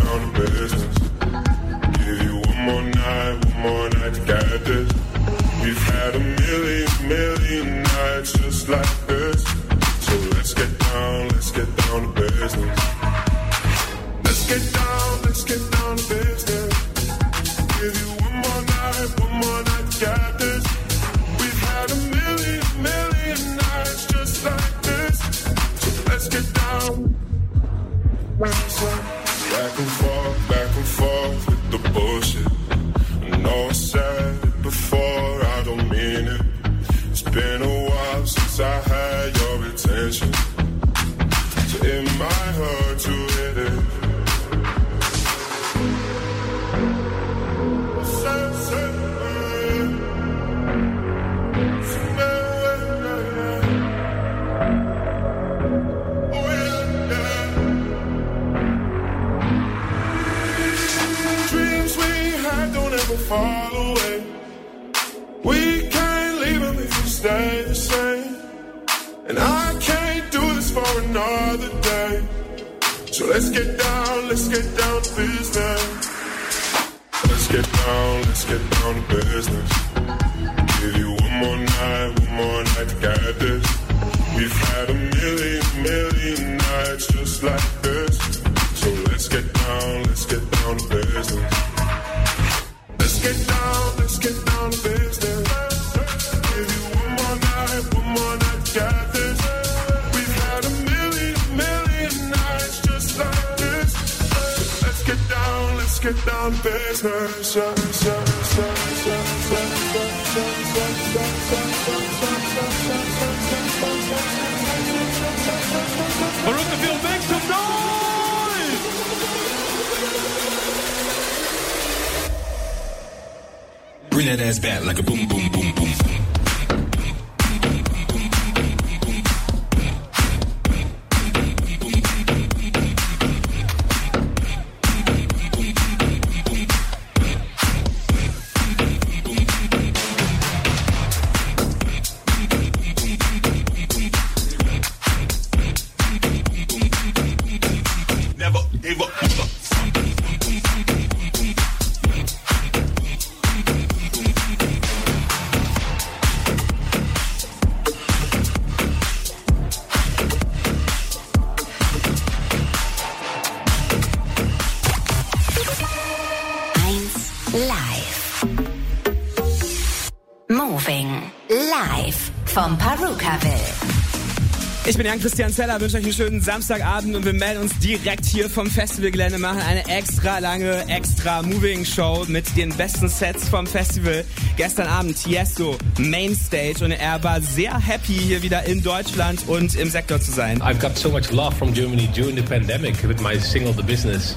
Speaker 6: Ich bin Jan-Christian Zeller, wünsche euch einen schönen Samstagabend und wir melden uns direkt hier vom Festivalgelände, machen eine extra lange, extra Moving Show mit den besten Sets vom Festival. Gestern Abend Tiesto, Mainstage und er war sehr happy, hier wieder in Deutschland und im Sektor zu sein.
Speaker 28: I've got so much love from Germany during the pandemic with my single The Business.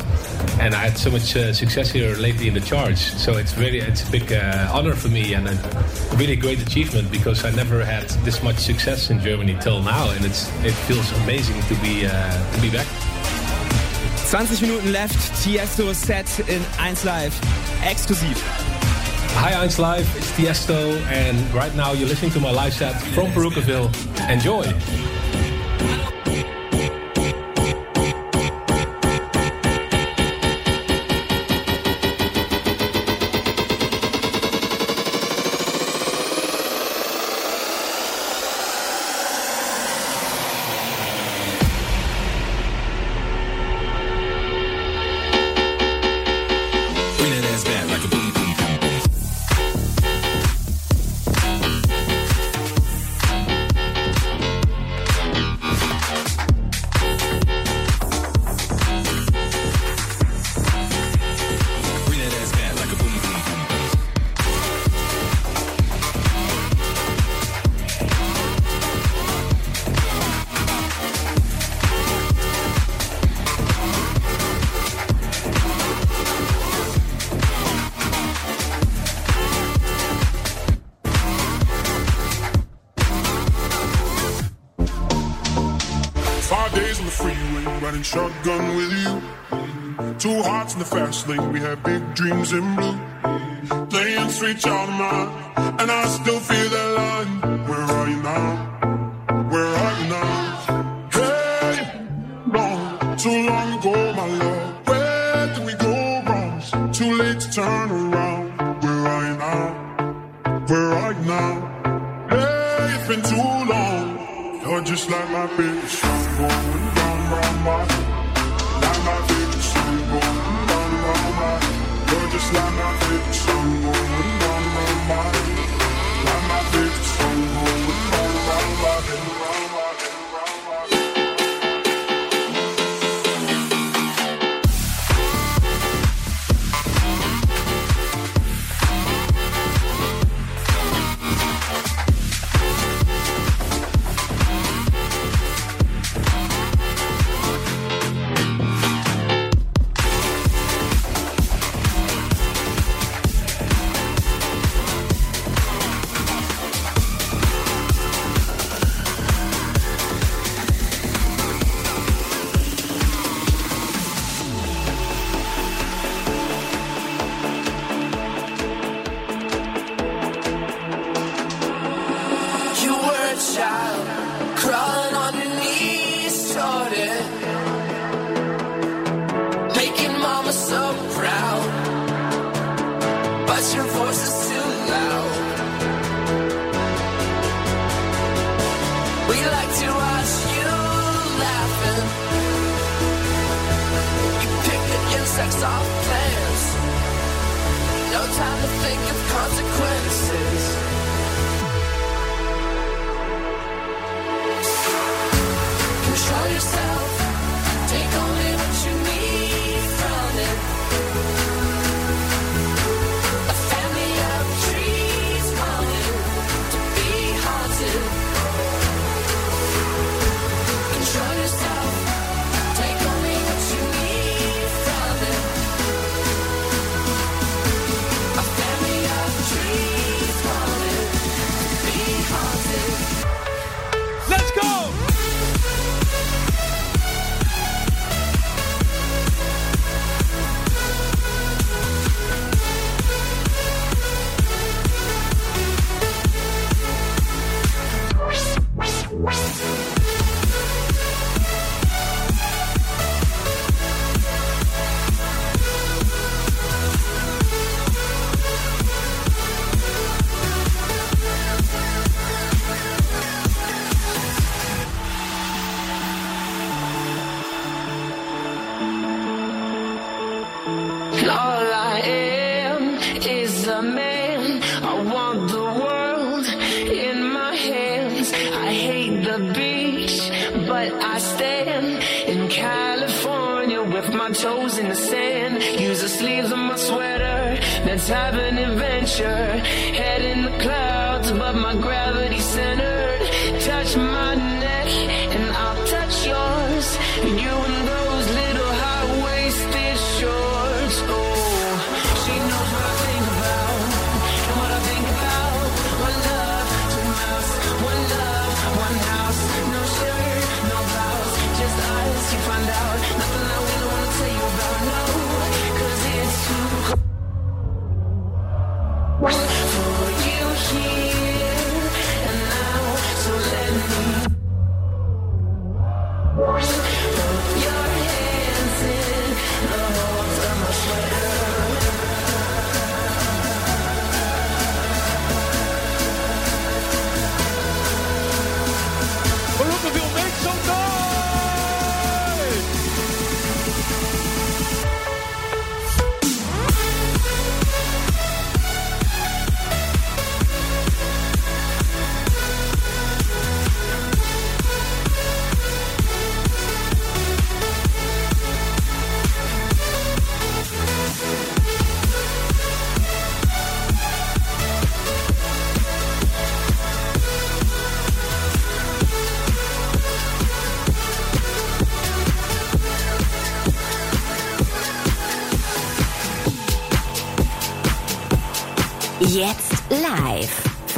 Speaker 28: And I had so much uh, success here lately in the charts. So it's very, it's a big uh, honor for me and a really great achievement because I never had this much success in Germany till now. And it's, it feels amazing to be, uh, to be back.
Speaker 6: 20 Minuten left, Tiesto Set in 1 Live, exklusiv.
Speaker 28: Hi, Eins Live, it's Tiesto, and right now you're listening to my live set from Perukaville. Enjoy!
Speaker 23: Had big dreams in blue. Playing sweet child of mine,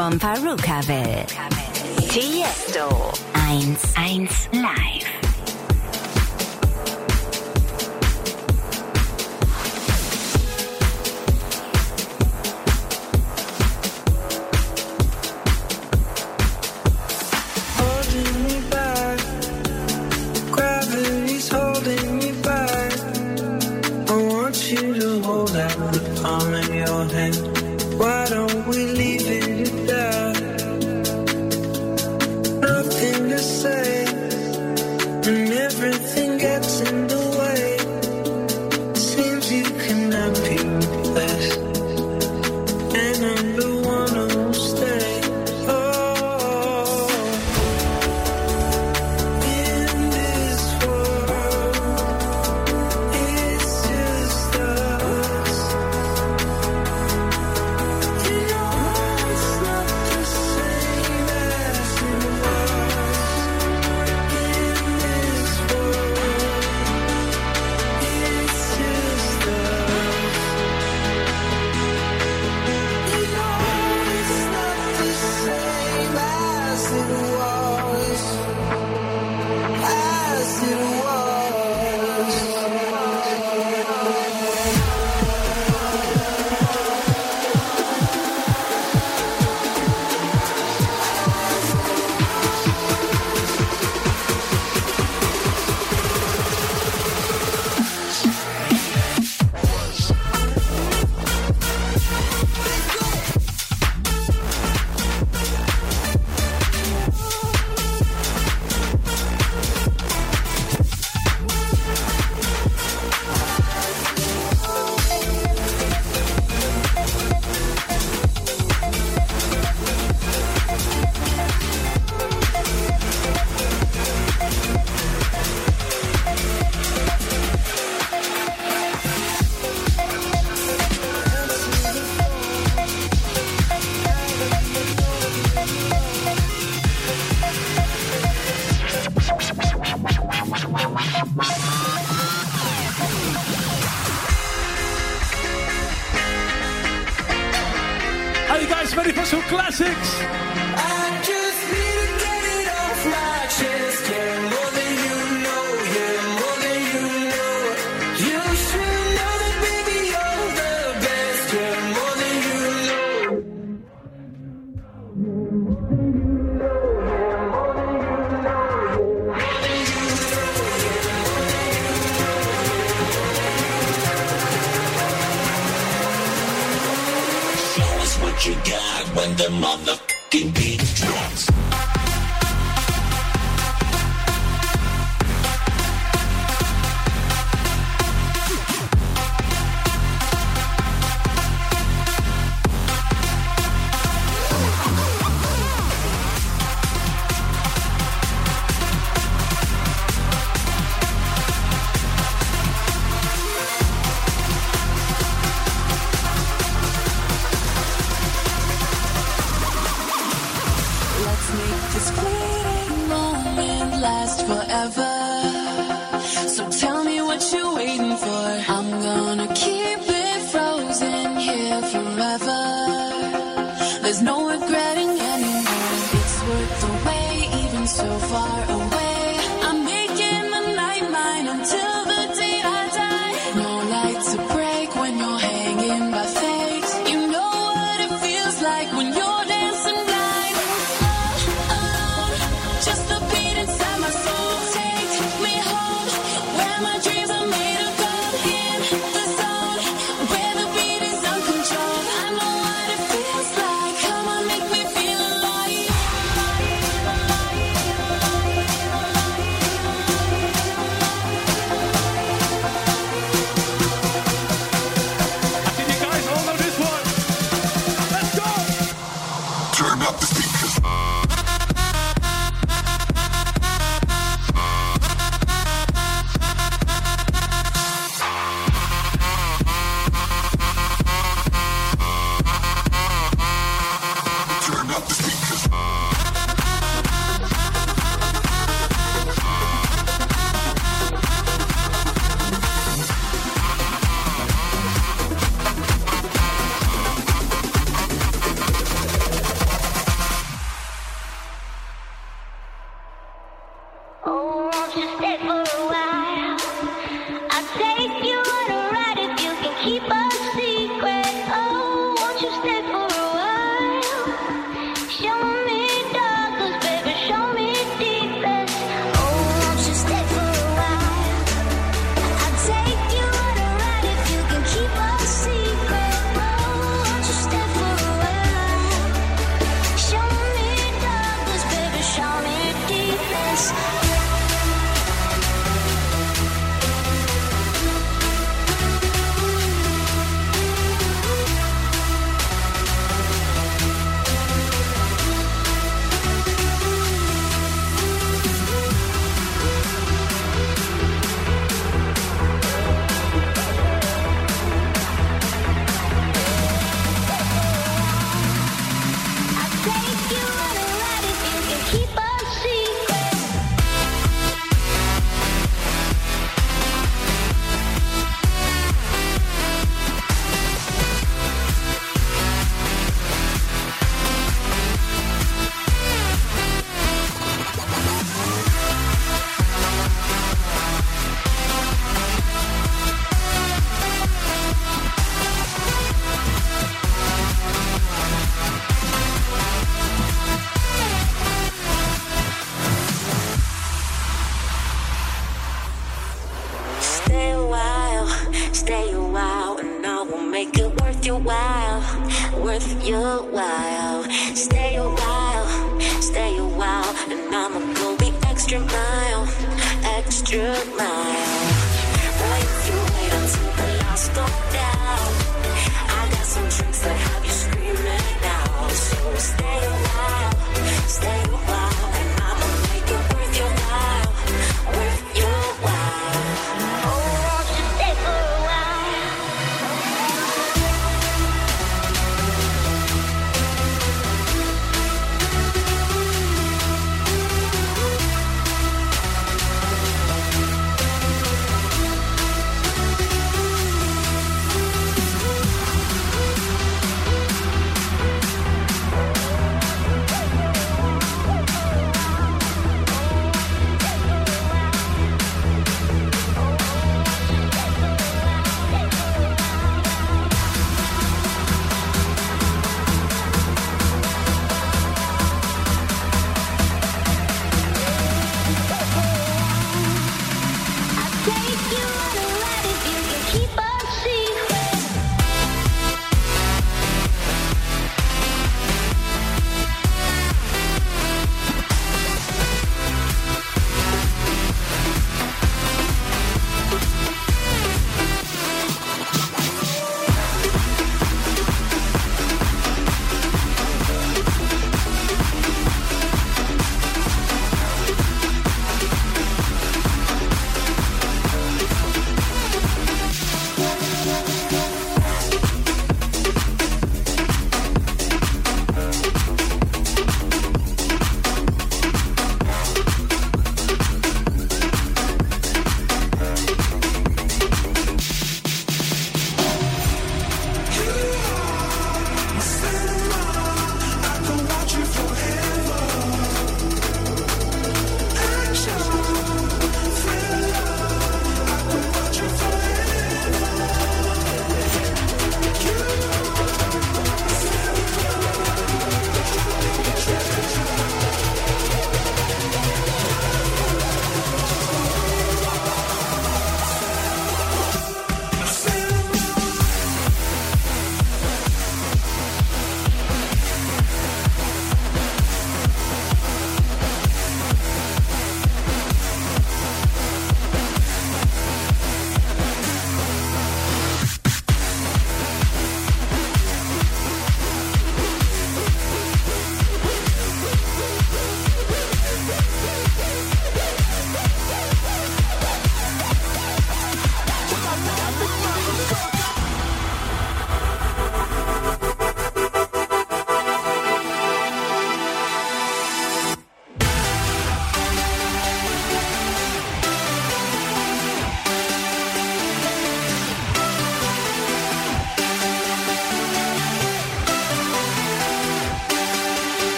Speaker 30: vom Perukaville. Tiesto 1-1 live.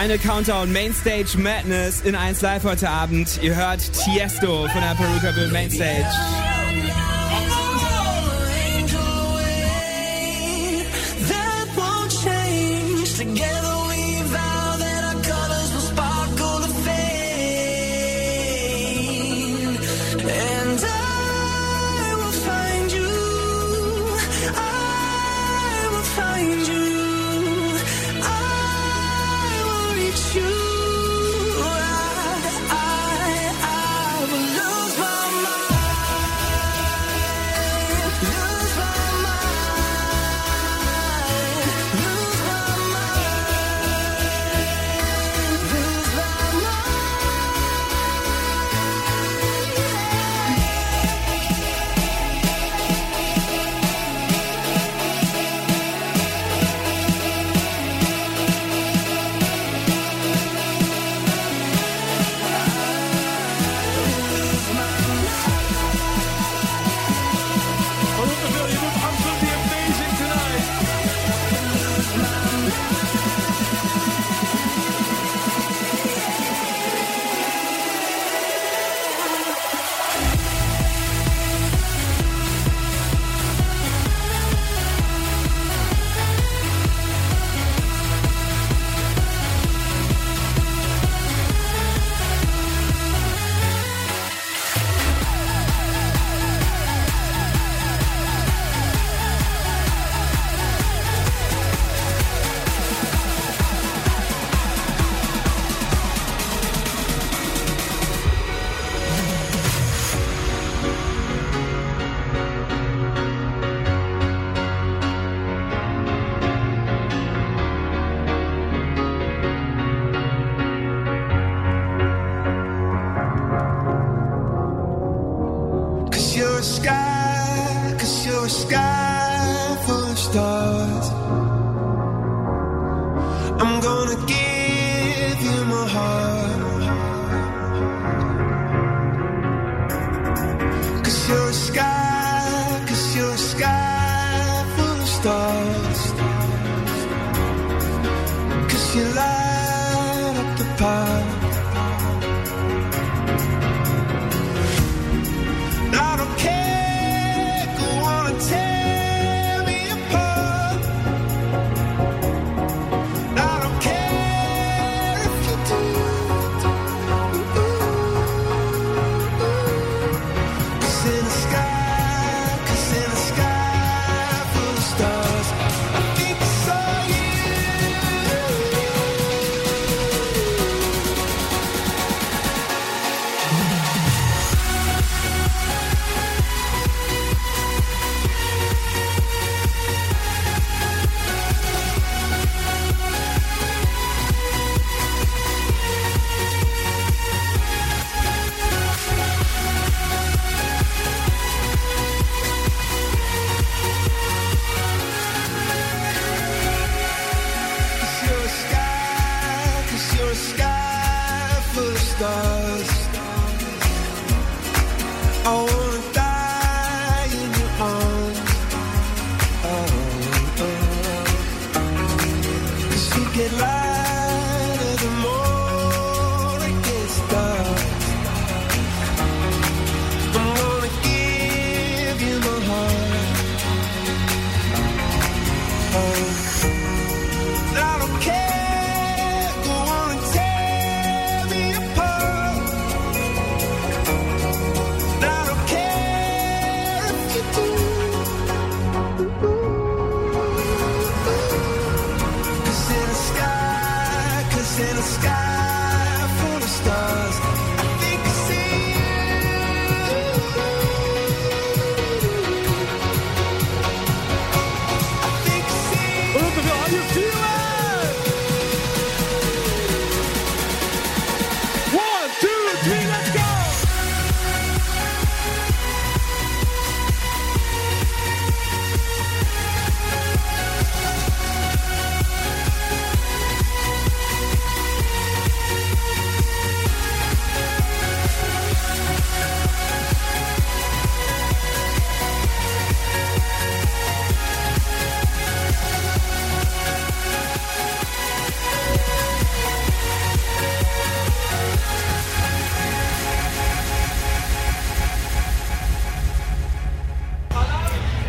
Speaker 6: Final Countdown Mainstage Madness in 1 Live heute Abend. Ihr hört Tiesto von der
Speaker 31: Peruka Bill Mainstage.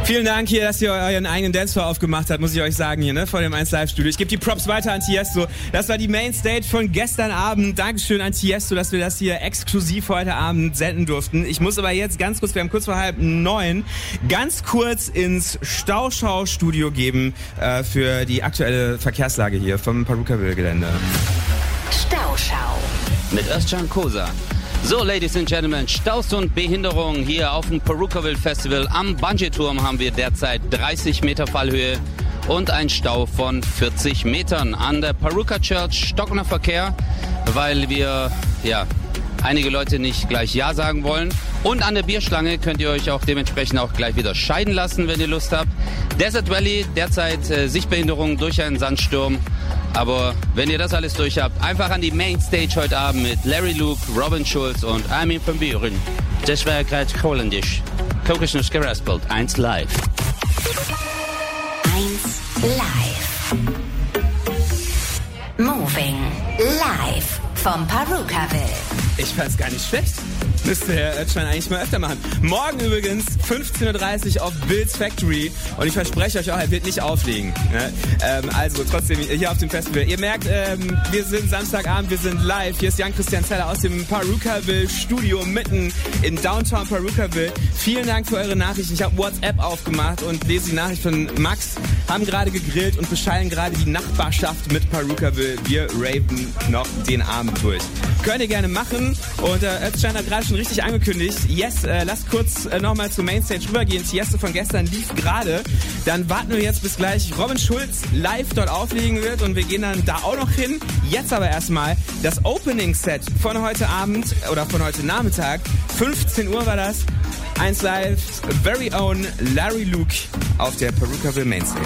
Speaker 6: Vielen Dank hier, dass ihr euren eigenen Dancefloor aufgemacht habt, muss ich euch sagen hier, ne, vor dem 1 Live Studio. Ich gebe die Props weiter an Tiesto. Das war die Mainstage von gestern Abend. Dankeschön an Tiesto, dass wir das hier exklusiv heute Abend senden durften. Ich muss aber jetzt ganz kurz, wir haben kurz vor halb neun, ganz kurz ins Stauschau-Studio geben äh, für die aktuelle Verkehrslage hier vom Perukaville-Gelände.
Speaker 1: Stauschau.
Speaker 32: mit Özcan Kosa. So, Ladies and Gentlemen, Staus und Behinderung hier auf dem Perukaville Festival. Am Bungee-Turm haben wir derzeit 30 Meter Fallhöhe und ein Stau von 40 Metern. An der Peruka Church stockender Verkehr, weil wir, ja, einige Leute nicht gleich Ja sagen wollen. Und an der Bierschlange könnt ihr euch auch dementsprechend auch gleich wieder scheiden lassen, wenn ihr Lust habt. Desert Valley, derzeit äh, Sichtbehinderung durch einen Sandsturm. Aber wenn ihr das alles durch habt, einfach an die Mainstage heute Abend mit Larry Luke, Robin Schulz und Armin van Buren. Das war gerade holländisch. Noch geraspelt. Eins live.
Speaker 1: 1 Live. Moving Live vom Perukaville.
Speaker 6: Ich fand's gar nicht schlecht. Müsste Herr Oetschmann eigentlich mal öfter machen. Morgen übrigens 15.30 Uhr auf Bill's Factory und ich verspreche euch auch, er wird nicht auflegen. Ne? Ähm, also trotzdem hier auf dem Festival. Ihr merkt, ähm, wir sind Samstagabend, wir sind live. Hier ist Jan-Christian Zeller aus dem Perukaville Studio mitten in Downtown Perukaville. Vielen Dank für eure Nachrichten. Ich habe WhatsApp aufgemacht und lese die Nachricht von Max. Haben gerade gegrillt und beschallen gerade die Nachbarschaft mit Perukaville. Wir raven noch den Abend durch. Könnt ihr gerne machen. Und äh, Özcan hat gerade schon richtig angekündigt. Yes, äh, lasst kurz äh, nochmal zur Mainstage rübergehen. Tiesto von gestern lief gerade. Dann warten wir jetzt bis gleich Robin Schulz live dort auflegen wird und wir gehen dann da auch noch hin. Jetzt aber erstmal das Opening Set von heute Abend oder von heute Nachmittag. 15 Uhr war das. 1 Live, very own Larry Luke auf der Perukaville Mainstage.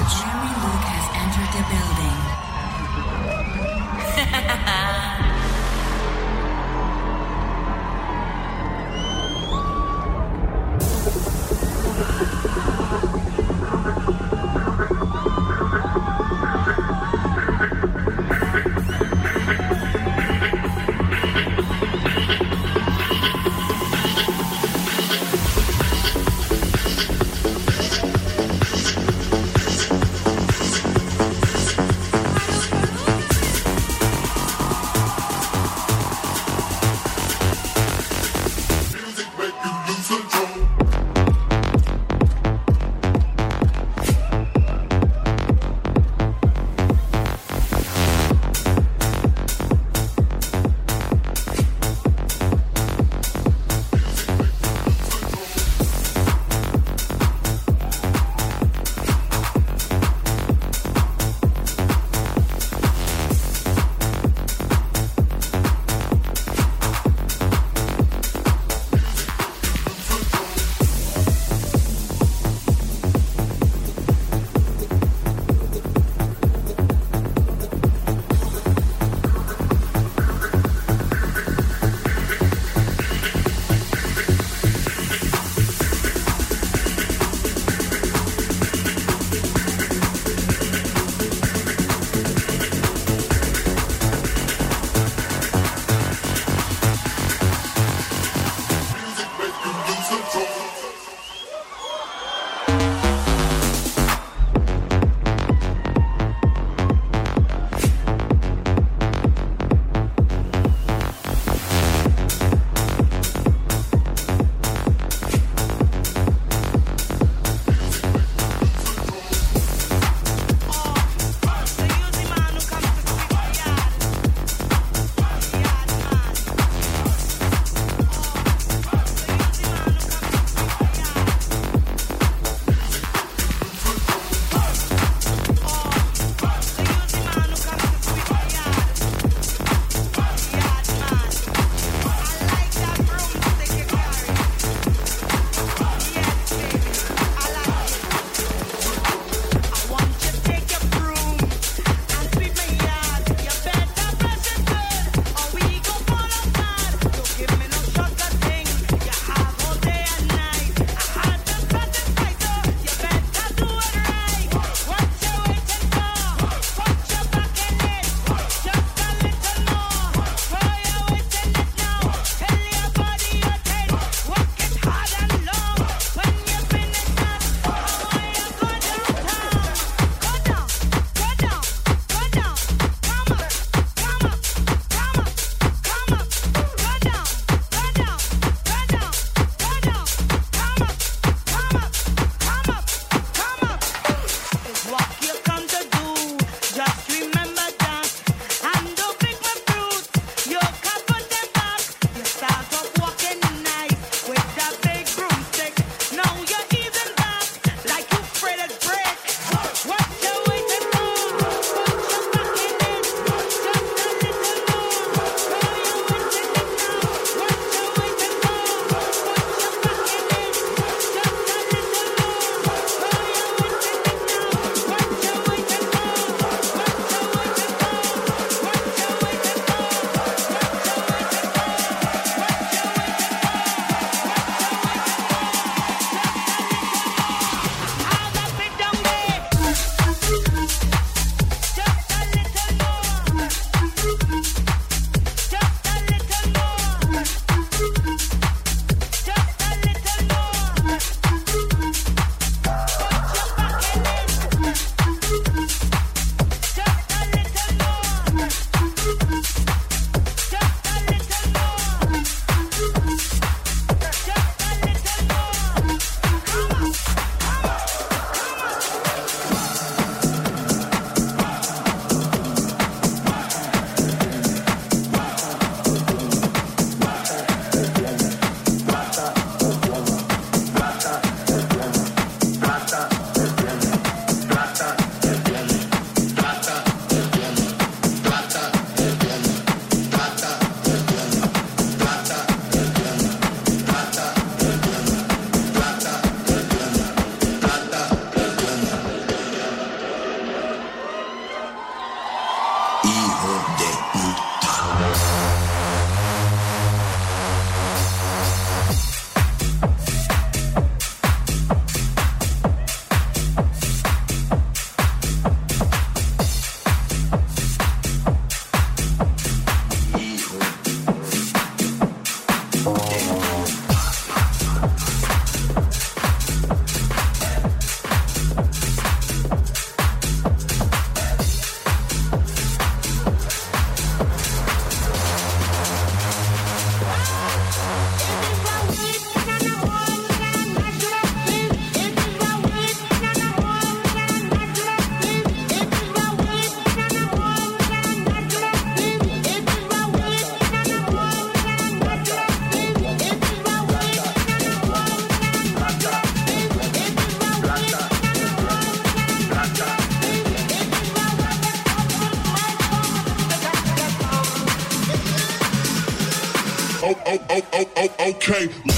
Speaker 29: okay.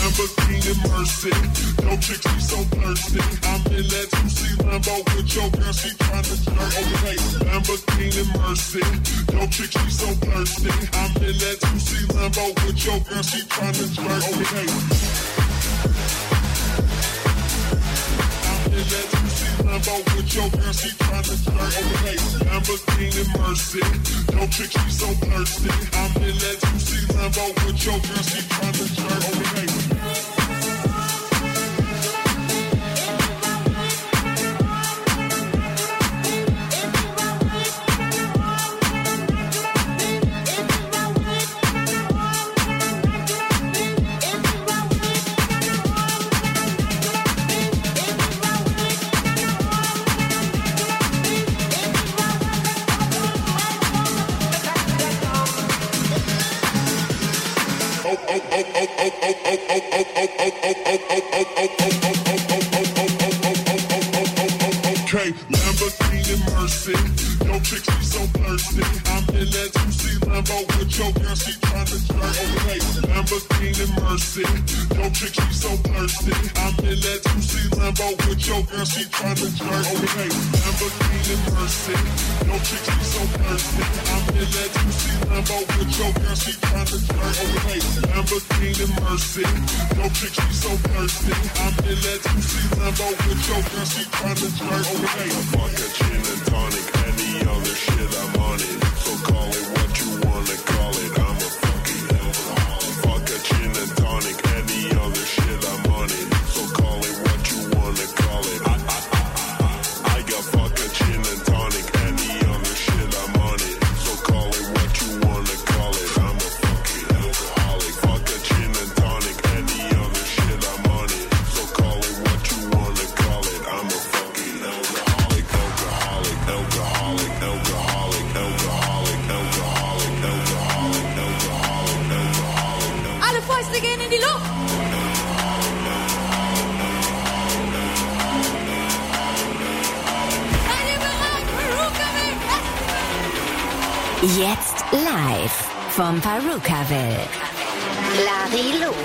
Speaker 1: Larry Luke.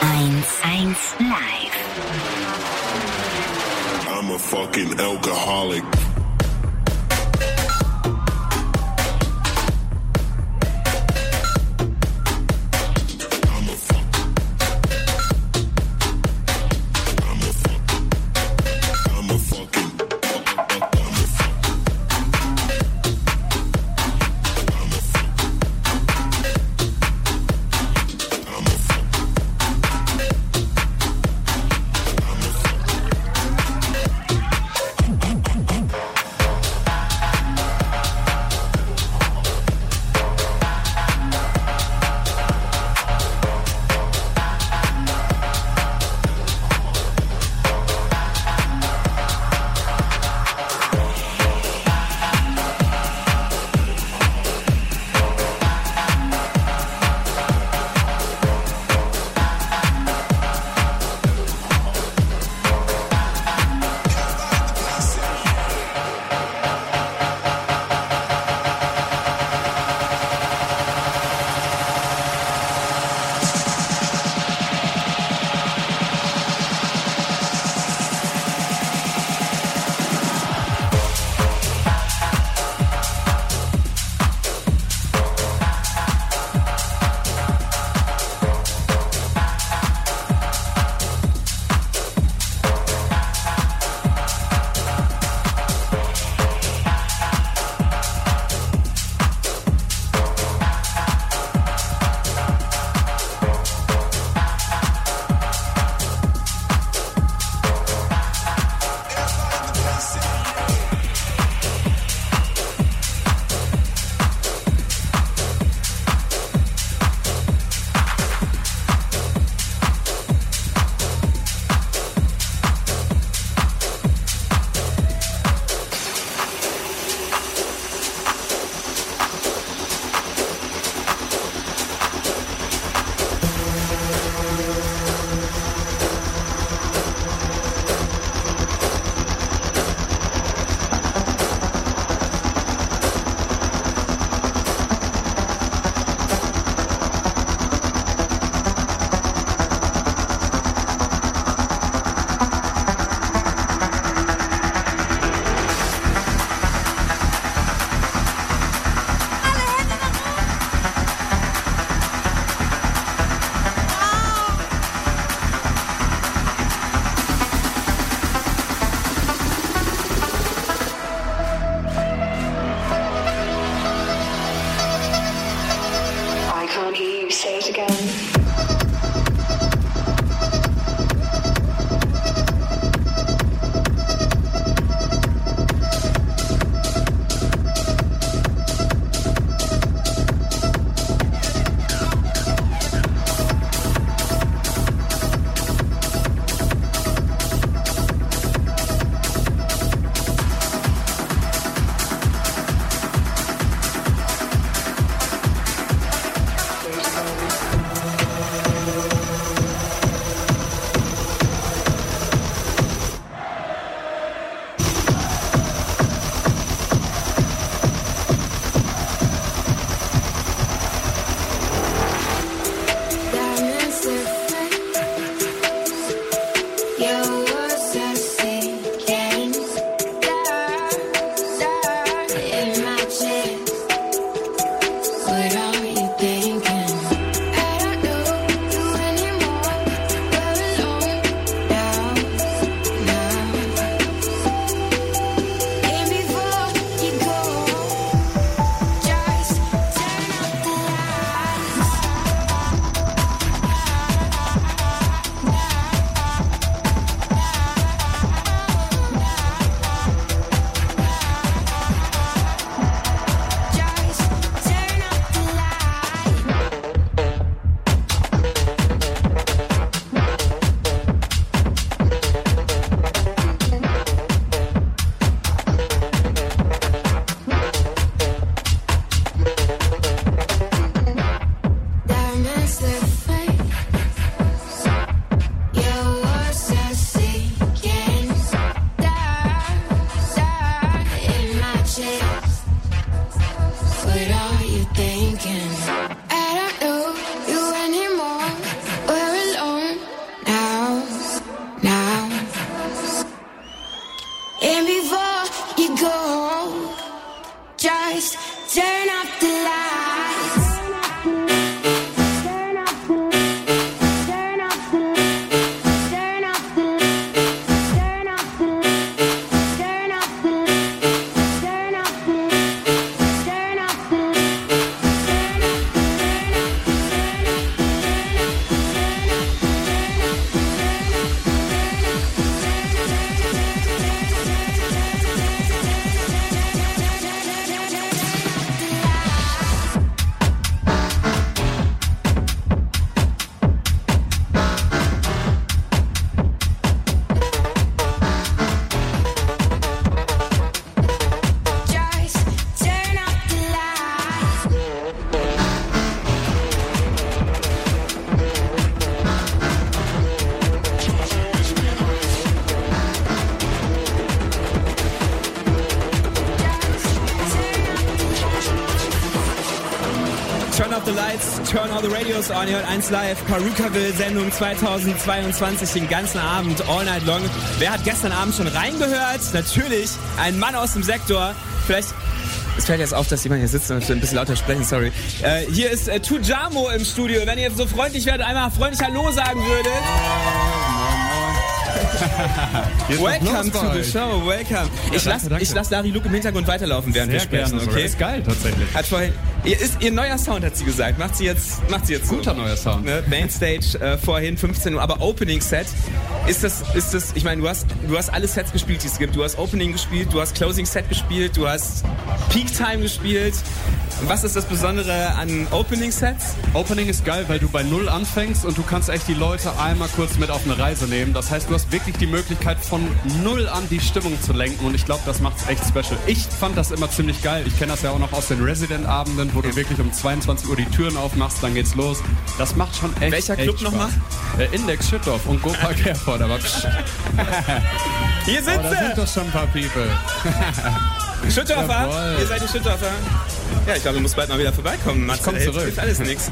Speaker 1: 1-1 live.
Speaker 33: I'm a fucking alcoholic.
Speaker 6: Radios on. Hört 1 live, Perukaville Sendung 2022, den ganzen Abend, all night long. Wer hat gestern Abend schon reingehört? Natürlich ein Mann aus dem Sektor. Vielleicht es fällt jetzt auf, dass jemand hier sitzt und ein bisschen lauter sprechen, sorry. Äh, hier ist äh, Tujamo im Studio. Wenn ihr so freundlich werdet, einmal freundlich Hallo sagen würdet. Welcome to the show, welcome. Ich lasse lass Larry Luke im Hintergrund weiterlaufen, während
Speaker 34: Sehr
Speaker 6: wir sprechen,
Speaker 34: gerne
Speaker 6: okay?
Speaker 34: Ist geil, tatsächlich.
Speaker 6: Hat vorhin, ihr, ist, ihr neuer Sound, hat sie gesagt. Macht sie jetzt, macht sie jetzt so.
Speaker 34: Guter neuer Sound.
Speaker 6: Ne? Mainstage äh, vorhin 15 Uhr, aber Opening Set. Ist das, ist das, ich meine, du hast, du hast alle Sets gespielt, die es gibt. Du hast Opening gespielt, du hast Closing Set gespielt, du hast Peak Time gespielt. Was ist das Besondere an Opening Sets?
Speaker 34: Opening ist geil, weil du bei Null anfängst und du kannst echt die Leute einmal kurz mit auf eine Reise nehmen. Das heißt, du hast wirklich die Möglichkeit von Null an die Stimmung zu lenken und ich glaube, das macht es echt special. Ich fand das immer ziemlich geil. Ich kenne das ja auch noch aus den Resident-Abenden, wo du wirklich um 22 Uhr die Türen aufmachst, dann geht's los. Das macht schon echt
Speaker 6: Welcher
Speaker 34: echt
Speaker 6: Club nochmal?
Speaker 34: Äh, Index Schüttorf und Go Park Airport, aber psch.
Speaker 6: Hier
Speaker 34: Oh,
Speaker 6: sind
Speaker 34: da sind doch schon ein paar People.
Speaker 6: Schüttorfer? Ihr seid die Schüttorfer? Ja, ich glaube, du musst bald mal wieder vorbeikommen. Matze.
Speaker 34: komm
Speaker 6: Ey,
Speaker 34: zurück.
Speaker 6: Hilft alles nichts.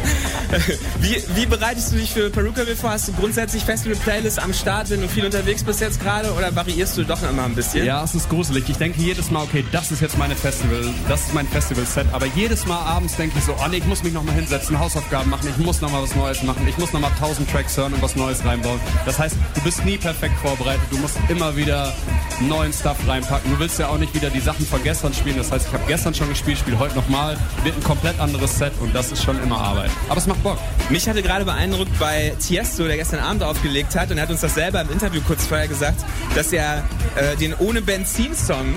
Speaker 6: wie, wie bereitest du dich für Perukaville vor? Hast du grundsätzlich Festival-Playlists am Start, wenn du viel unterwegs bist jetzt gerade? Oder variierst du doch immer ein bisschen?
Speaker 34: Ja, es ist gruselig. Ich denke jedes Mal, okay, das ist jetzt meine Festival, das ist mein Festival-Set. Aber jedes Mal abends denke ich so, oh nee, ich muss mich nochmal hinsetzen, Hausaufgaben machen, ich muss nochmal was Neues machen, ich muss nochmal 1000 Tracks hören und was Neues reinbauen. Das heißt, du bist nie perfekt vorbereitet, du musst immer wieder neuen Stuff reinpacken. Du willst ja auch nicht wieder die Sachen von gestern spielen. Das heißt, ich habe gestern schon gespielt, spiele heute nochmal, wird ein komplett anderes Set und das ist schon immer Arbeit. Aber es macht Bock.
Speaker 6: Mich hatte gerade beeindruckt bei Tiesto, der gestern Abend aufgelegt hat und er hat uns das selber im Interview kurz vorher gesagt, dass er äh, den Ohne Benzin-Song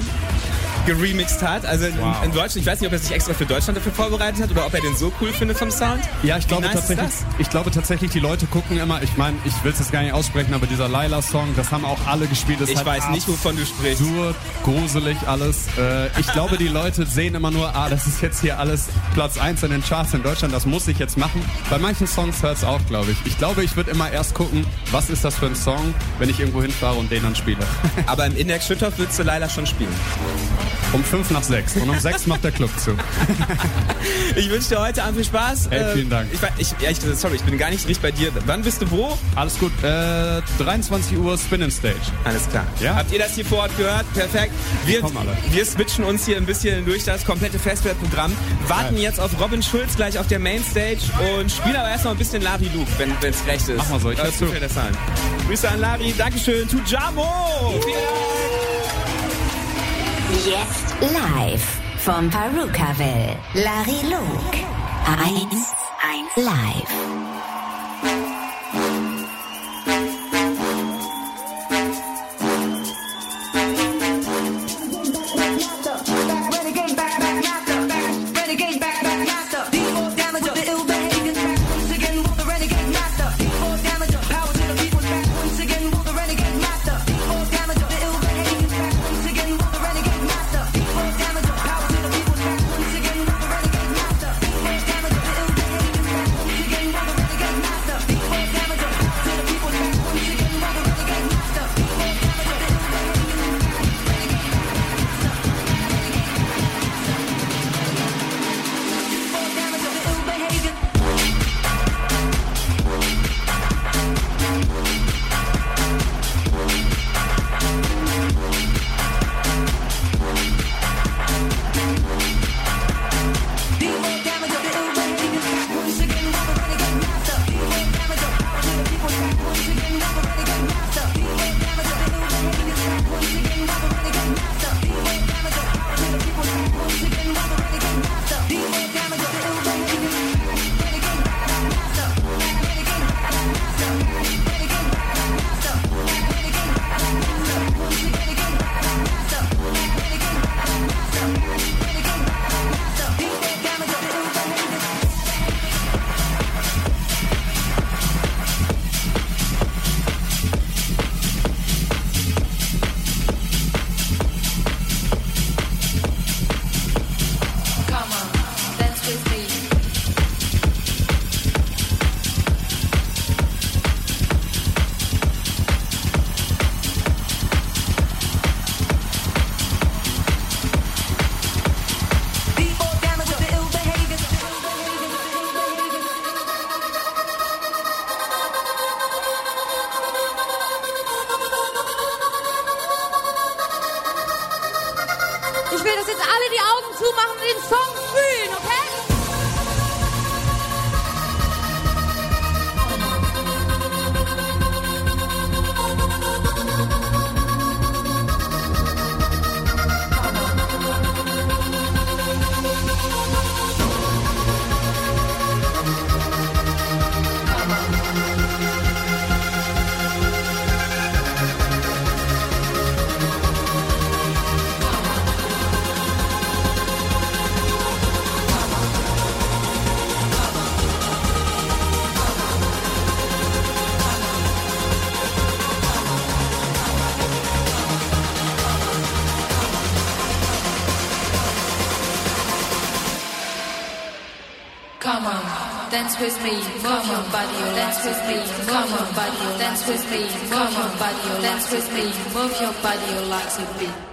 Speaker 6: geremixed hat. Also in,
Speaker 34: Wow.
Speaker 6: in Deutschland, ich weiß nicht, ob er sich extra für Deutschland dafür vorbereitet hat oder ob er den so cool findet vom Sound.
Speaker 34: Ja, ich glaube
Speaker 6: nice
Speaker 34: tatsächlich, ich glaube tatsächlich, die Leute gucken immer, ich meine, ich will es jetzt gar nicht aussprechen, aber dieser Laila-Song, das haben auch alle gespielt. Das
Speaker 6: Ich
Speaker 34: hat
Speaker 6: weiß nicht, wovon du sprichst.
Speaker 34: Absurd, gruselig alles. Äh, ich glaube, die Leute sehen immer nur, ah, das ist jetzt hier alles Platz 1 in den Charts in Deutschland, das muss ich jetzt machen. Bei manchen Songs hört es auch, glaube ich. Ich glaube, ich würde immer erst gucken, was ist das für ein Song, wenn ich irgendwo hinfahre und den dann spiele.
Speaker 6: Aber im Index Schüttorf würdest du leider schon spielen.
Speaker 34: Um 5 nach 6 und um 6 macht der Club zu.
Speaker 6: Ich wünsche dir heute Abend viel Spaß.
Speaker 34: Hey, vielen Dank.
Speaker 6: Ich, ich, ja, ich, sorry, ich bin gar nicht richtig bei dir. Wann bist du wo?
Speaker 34: Alles gut. Äh, 23 Uhr Spin and Stage.
Speaker 6: Alles klar.
Speaker 34: Ja.
Speaker 6: Habt ihr das hier vor Ort gehört? Perfekt. Wir, wir switchen uns hier ein bisschen durch das komplette Festivalprogramm. Warten
Speaker 34: Geil.
Speaker 6: jetzt auf Robin Schulz gleich auf der Mainstage und spielen aber erstmal ein bisschen Larry Luke, wenn es recht ist.
Speaker 34: Mach mal so, ich
Speaker 6: Das
Speaker 34: hör zu.
Speaker 6: Grüße an Larry. Dankeschön. Tujamo. Vielen
Speaker 1: Jetzt live vom Perukaville. Larry Luke. 1 1 live.
Speaker 35: With me, move your body, dance with me, come on, body, oh, dance with me, come on, body, oh, oh, dance with me, move your body like a beat.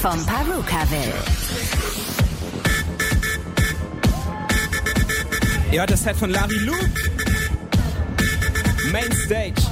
Speaker 1: Vom Perukaville.
Speaker 6: Ihr hört das Set von Larry Luke. Main Stage.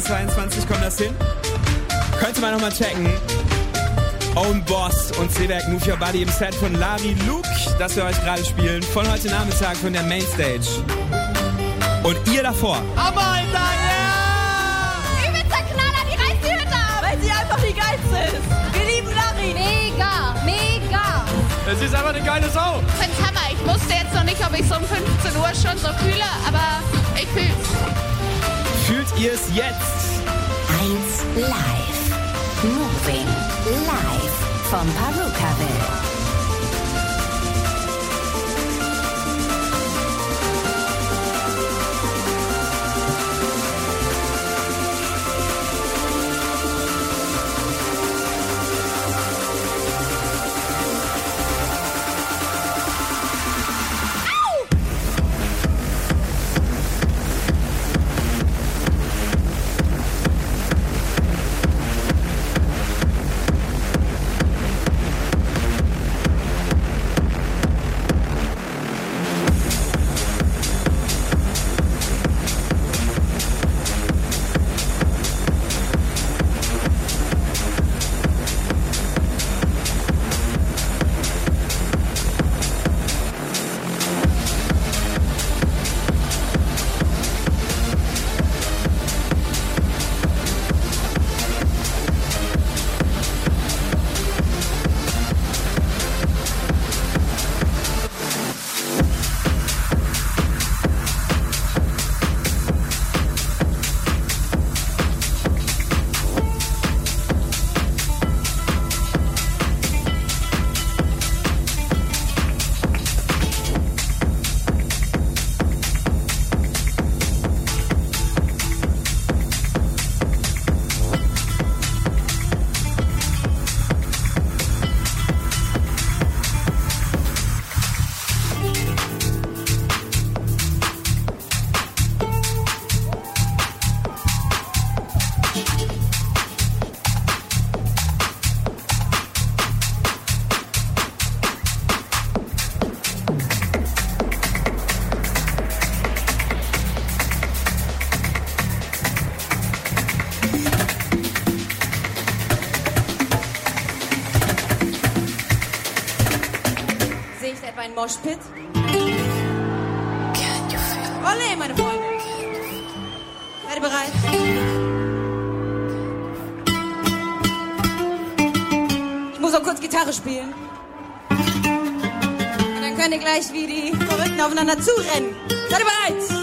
Speaker 6: 2022 kommt das hin? Könnte man nochmal checken. Own Boss und C-Werk Move Your Body im Set von Larry Luke, das wir euch gerade spielen, von heute Nachmittag von der Mainstage. Und ihr davor.
Speaker 36: Aber Alter, ja! Yeah! Übelster Knaller, die reißt die Hütte ab! Weil sie einfach die geilste ist! Wir lieben Larry! Mega, mega!
Speaker 34: Es ist einfach eine geile Sau!
Speaker 37: Ich Hammer, ich wusste jetzt noch nicht, ob ich so um 15 Uhr schon so fühle, aber ich fühl's.
Speaker 6: Ihr es jetzt?
Speaker 1: 1 Live. Moving Live vom Perukaville.
Speaker 36: Moshpit? Olle, meine Freunde. Seid ihr bereit? Ich muss auch kurz Gitarre spielen. Und dann könnt ihr gleich wie die Verrückten aufeinander zurennen. Seid ihr bereit?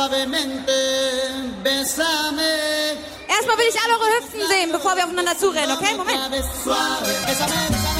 Speaker 38: Suavemente, bésame.
Speaker 36: Erstmal will ich alle eure Hüften sehen, bevor wir aufeinander zurennen, okay? Moment.
Speaker 38: Suave, bésame, bésame,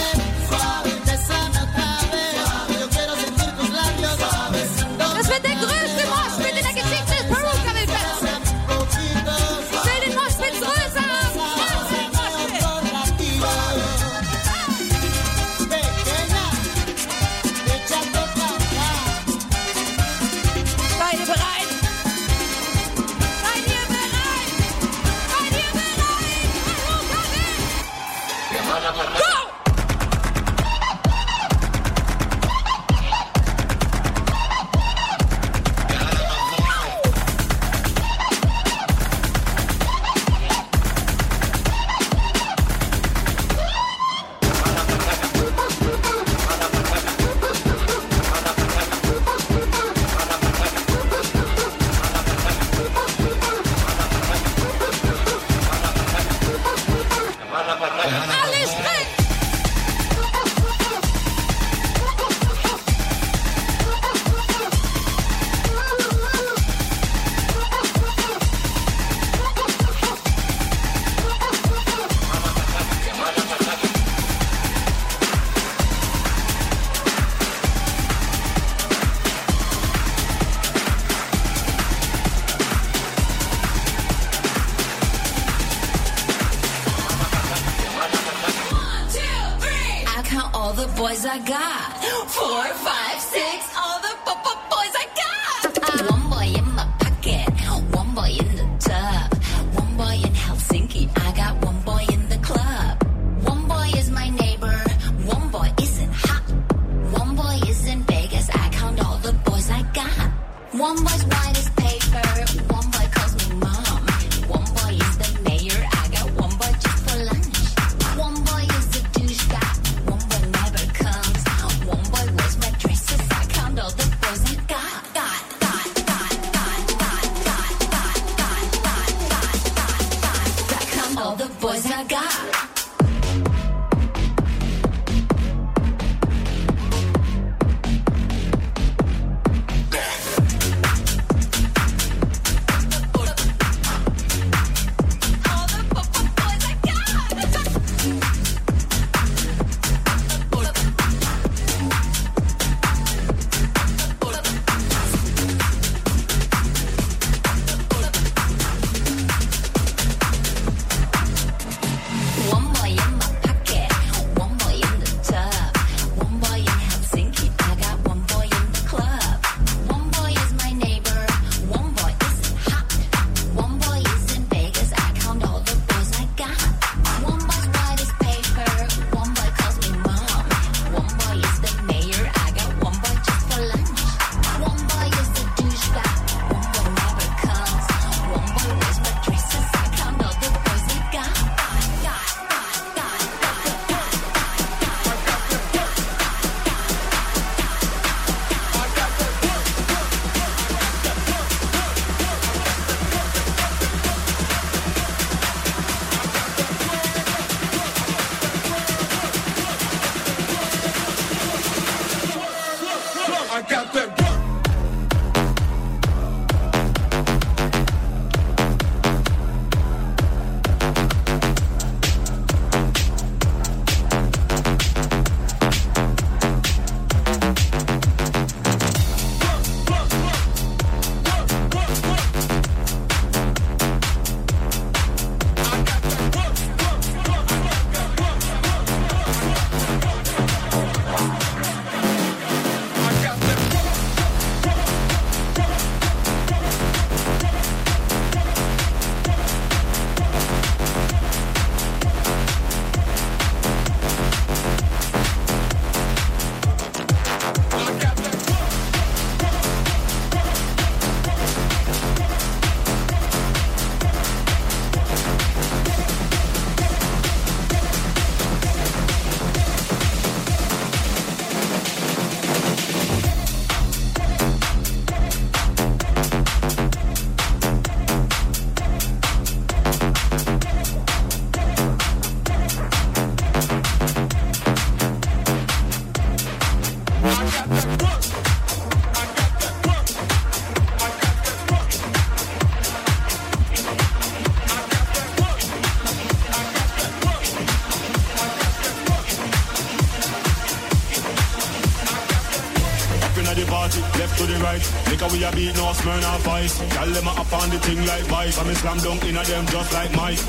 Speaker 39: like vice. I me slam dunk in a them just like Mike.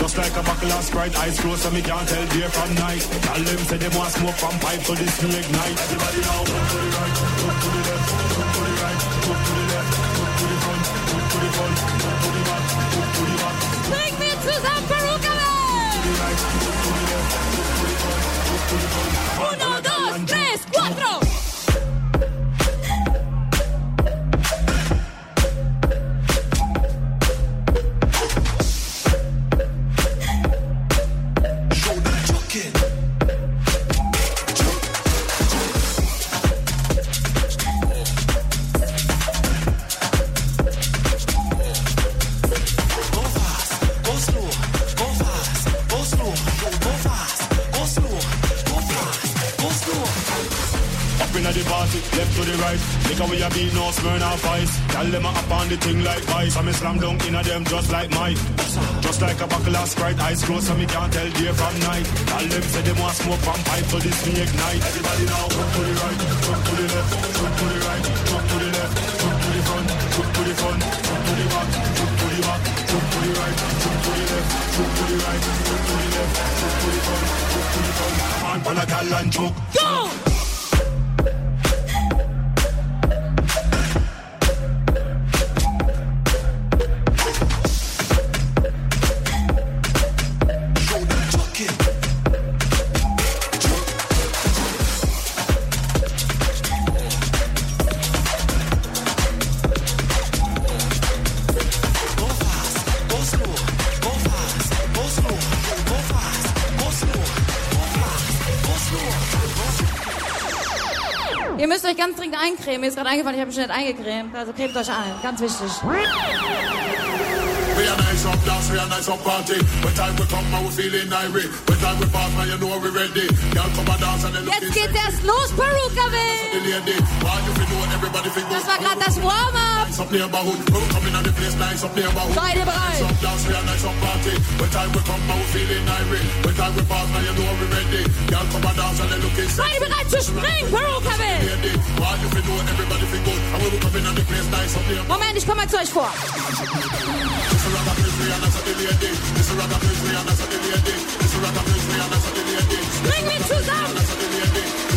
Speaker 39: Just like a buckle of Sprite, eyes closed so me can't tell day from night. Tell them say they want smoke from pipe, so this me ignite. Everybody now, look to the right, look to the left, look to the right, look to the left, look to the front, look to the front, look to the back, look to the back. Take me to the
Speaker 36: Uno, dos, tres, cuatro. Nicht eingecremt. Also cremt euch ein. Ganz wichtig.
Speaker 37: We are nice up dance, we are nice up party. When time we come, man, we feeling irate. When time we pass, man, you know we ready. Girl, come and dance and they
Speaker 36: Jetzt
Speaker 37: looking
Speaker 36: geht's erst los,
Speaker 37: everybody feel
Speaker 36: Das war gerade das Warm-up.
Speaker 37: Nice up neighborhood. When we come in on the place, nice up neighborhood.
Speaker 36: Beide bereit.
Speaker 37: Nice up dance, we are nice up party. When time we come, man, we feeling irate. When time we pass, man, you know we ready. Girl, come and dance and they looking
Speaker 36: Beide bereit zu springen, Perukaville!
Speaker 37: lady. Why you feel know everybody feel good. And when we come in on the place, nice up neighborhood.
Speaker 36: Moment, ich komme mal zu euch vor.
Speaker 37: This is rock and place, we are nice up the lady. This is rock and place, we are nice up the lady. This is rock and place, we are nice up the lady.
Speaker 36: Bring mich zusammen!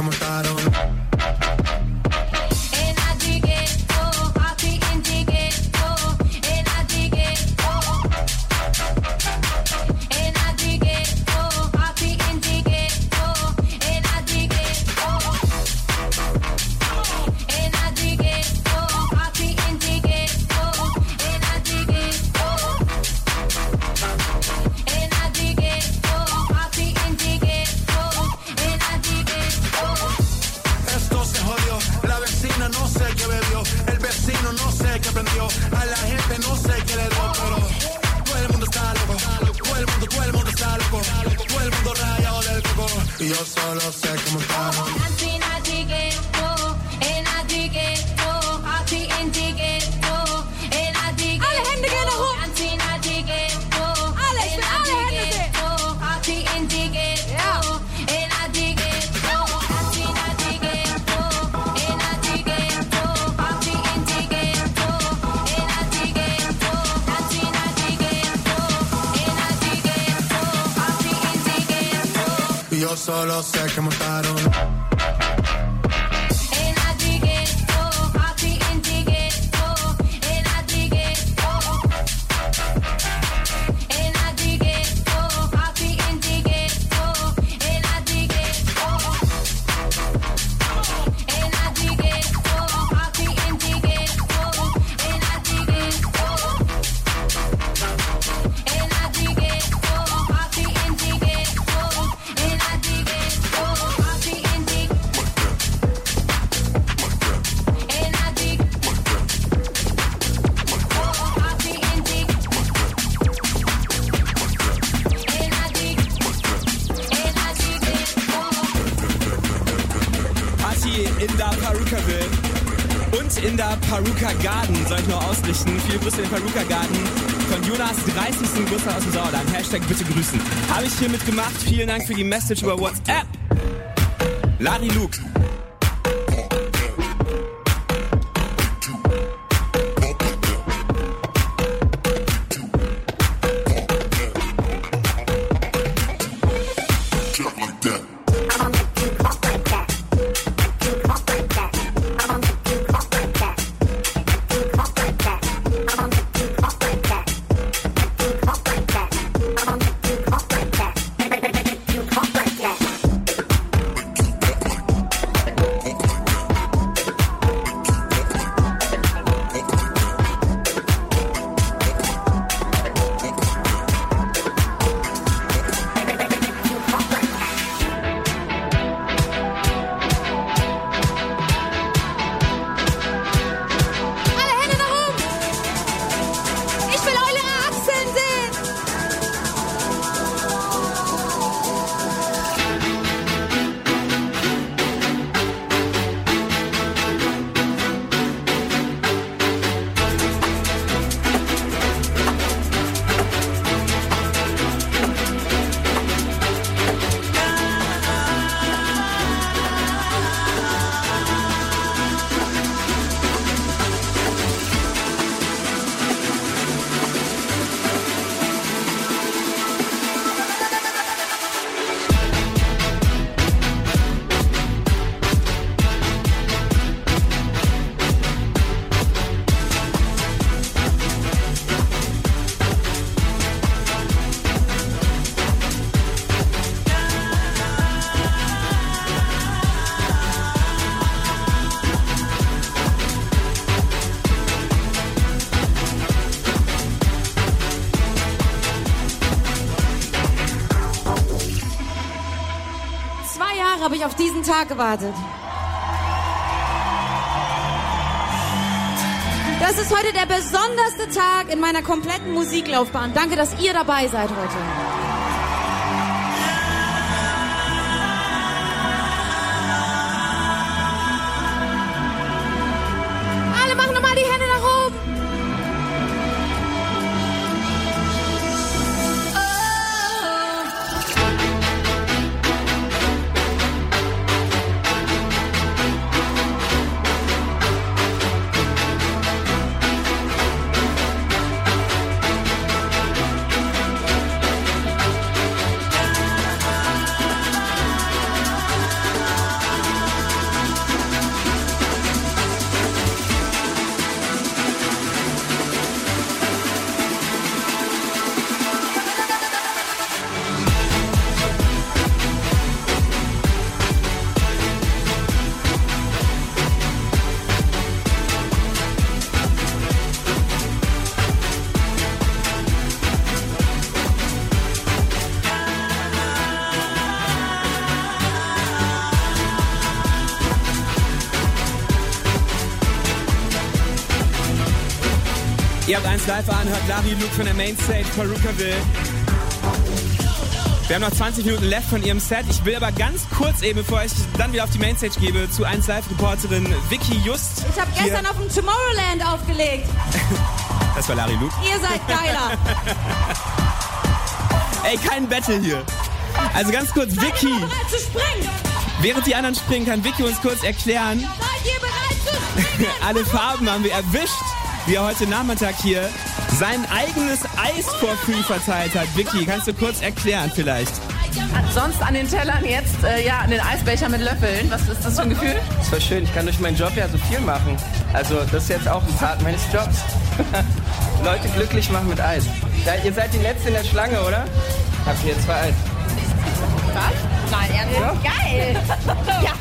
Speaker 37: que
Speaker 6: montar all said, me Vielen Dank für die Message über WhatsApp. Lari Luke.
Speaker 36: Tag gewartet. Das ist heute der besonderste Tag in meiner kompletten Musiklaufbahn. Danke, dass ihr dabei seid heute. Ihr habt eins live an, hört Larry Luke von der Mainstage Perukaville. Wir haben noch 20 Minuten left von ihrem Set. Ich will aber ganz kurz eben, bevor ich dann wieder auf die Mainstage gebe, zu 1 Live-Reporterin Vicky Just. Ich habe gestern auf dem Tomorrowland aufgelegt.
Speaker 6: Das war Larry Luke.
Speaker 36: Ihr seid geiler.
Speaker 6: Ey, kein Battle hier. Also ganz kurz, Vicky.
Speaker 36: bereit zu springen?
Speaker 6: Während die anderen springen, kann Vicky uns kurz erklären.
Speaker 36: Seid ihr bereit zu springen?
Speaker 6: Alle Farben haben wir erwischt, wie er heute Nachmittag hier sein eigenes Eis free verteilt hat. Vicky, kannst du kurz erklären vielleicht?
Speaker 40: Sonst an den Tellern jetzt, äh, ja, an den Eisbecher mit Löffeln. Was ist das für ein Gefühl?
Speaker 41: Das war schön. Ich kann durch meinen Job ja so viel machen. Also das ist jetzt auch ein Part meines Jobs. Leute glücklich machen mit Eis. Ja, ihr seid die Letzte in der Schlange, oder? Habt ihr zwei Eis?
Speaker 40: Was? Nein, ernsthaft? Geil! ja,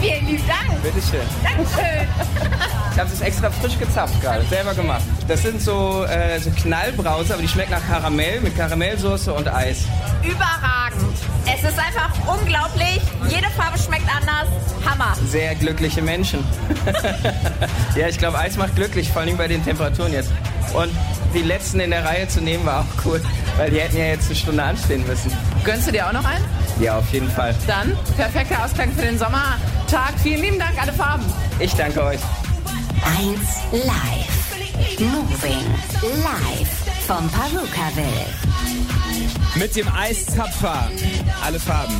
Speaker 40: vielen lieben Dank.
Speaker 41: Bitteschön.
Speaker 40: Dankeschön.
Speaker 41: Ich habe das extra frisch gezapft gerade, selber gemacht. Das sind so, äh, so Knallbrause, aber die schmecken nach Karamell mit Karamellsoße und Eis.
Speaker 40: Überragend. Es ist einfach unglaublich. Jede Farbe schmeckt anders. Hammer.
Speaker 41: Sehr glückliche Menschen. ja, ich glaube, Eis macht glücklich, vor allem bei den Temperaturen jetzt. Und die letzten in der Reihe zu nehmen war auch cool, weil die hätten ja jetzt eine Stunde anstehen müssen.
Speaker 40: Gönnst du dir auch noch einen?
Speaker 41: Ja, auf jeden Fall.
Speaker 40: Dann perfekter Ausklang für den Sommertag. Vielen lieben Dank, alle Farben.
Speaker 41: Ich danke euch.
Speaker 1: 1 live. Moving live vom Perukaville.
Speaker 6: Mit dem Eiszapfer. Alle Farben.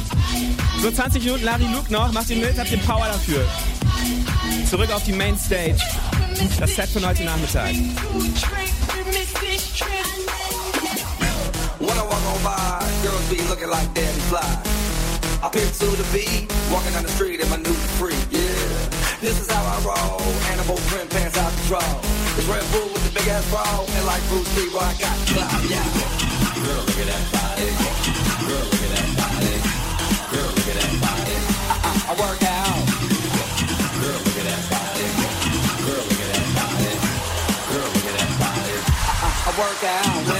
Speaker 6: So 20 Minuten Larry Luke noch. Macht ihn mit, habt ihr Power dafür. Zurück auf die Mainstage. Das Set von heute Nachmittag.
Speaker 42: When I walk on by, girls be looking like Daddy Fly. I pimp to the beat, walking down the street in my new free. This is how I roll. Animal print pants out control. It's Red Bull with the big ass ball, and like Bruce Lee, I got clout. Yeah. Girl, look at that body. Girl, look at that body. Girl, look at that body. I, I, I work out. Girl, look at that body. Girl, look at that body. Girl, look at that body. I, I, I work out.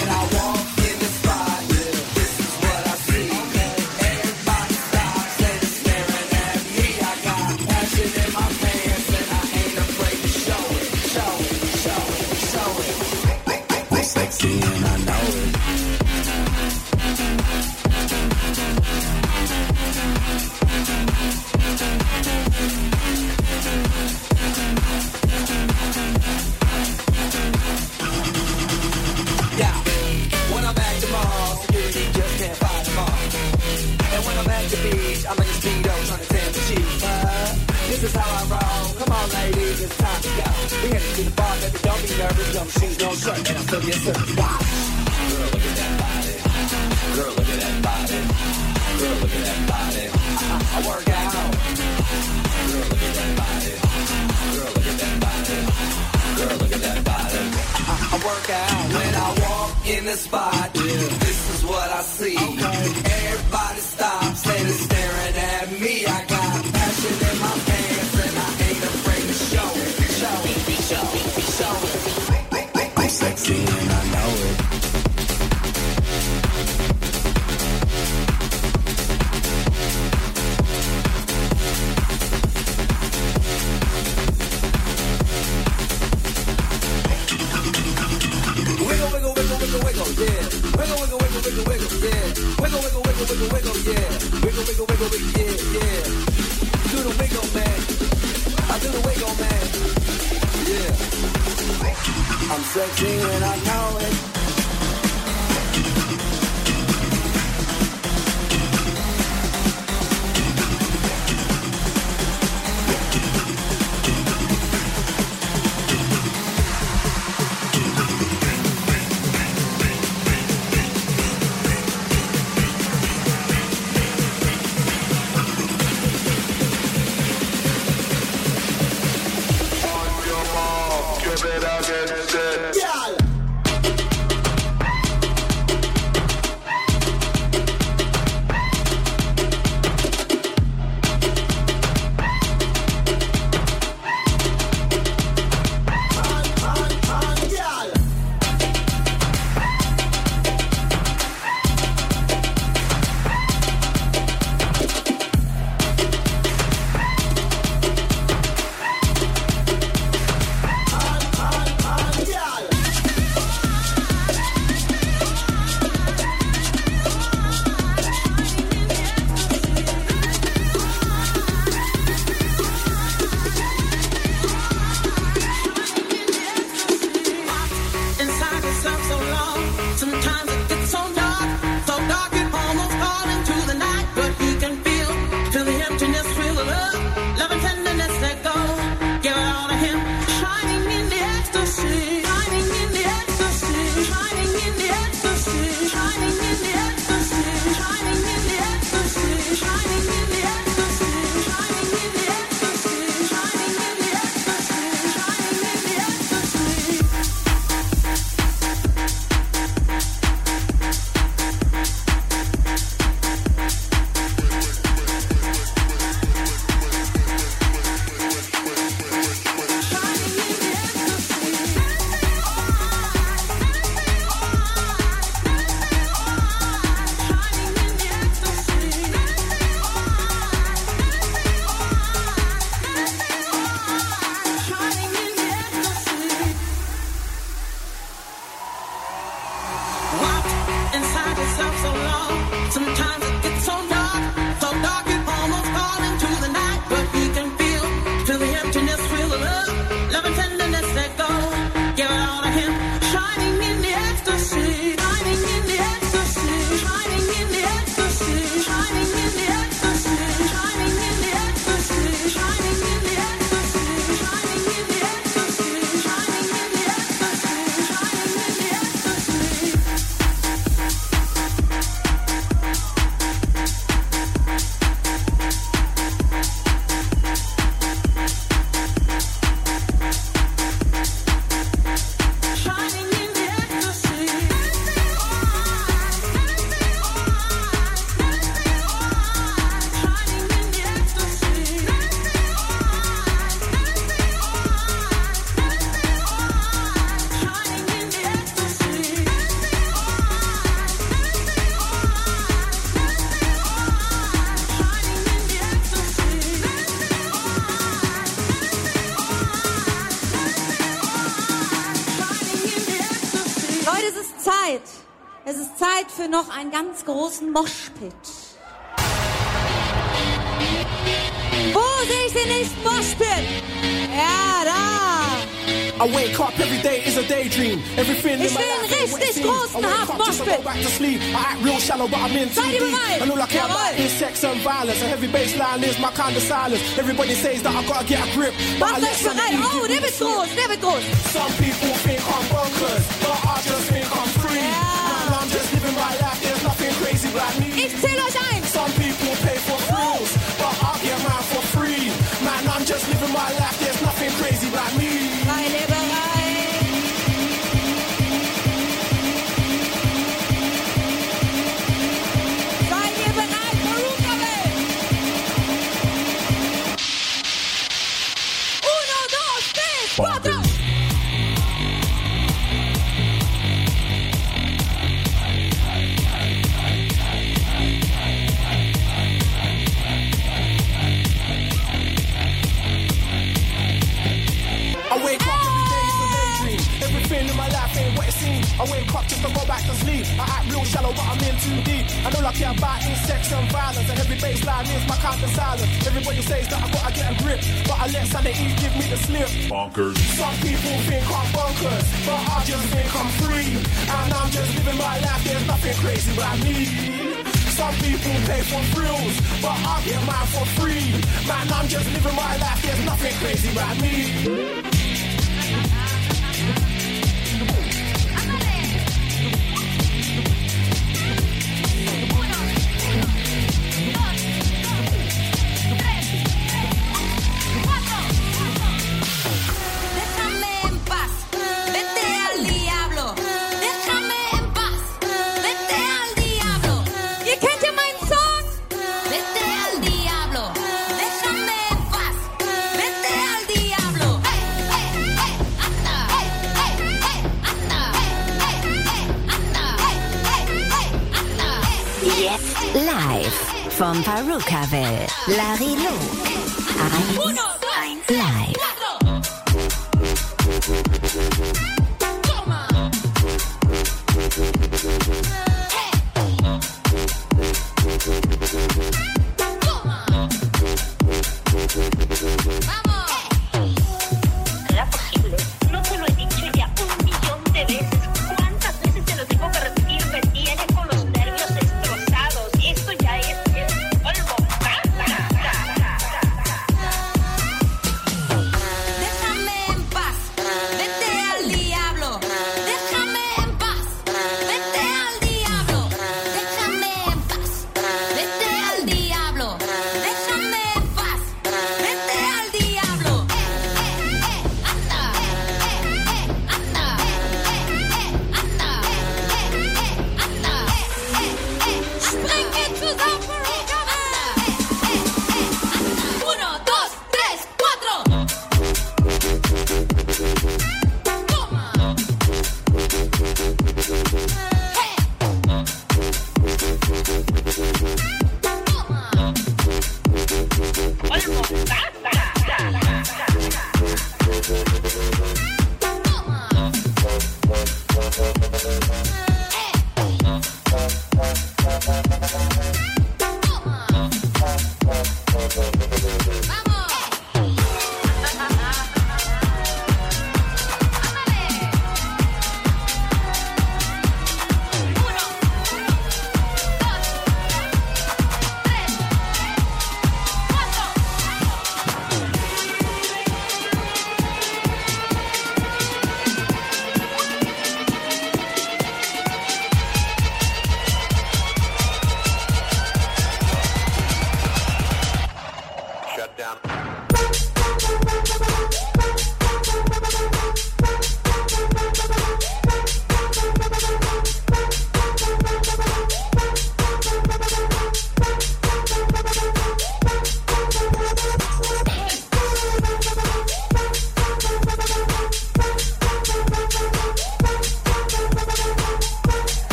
Speaker 43: heute noch einen ganz großen Moschpit. Wo sehe ich den nächsten Moschpit? Ja, da!
Speaker 44: I wake up every day is a daydream. Everything
Speaker 43: ich will
Speaker 44: einen
Speaker 43: richtig großen
Speaker 44: Haftmoschpit.
Speaker 43: Seid ihr bereit?
Speaker 44: And all I care
Speaker 43: Jawohl.
Speaker 44: about is sex and violence. A heavy baseline is my kind of silence. Everybody says that I gotta get a grip.
Speaker 43: Macht euch bereit. Oh, der wird groß, der wird groß.
Speaker 44: Some people think I'm bonkers. I
Speaker 45: lack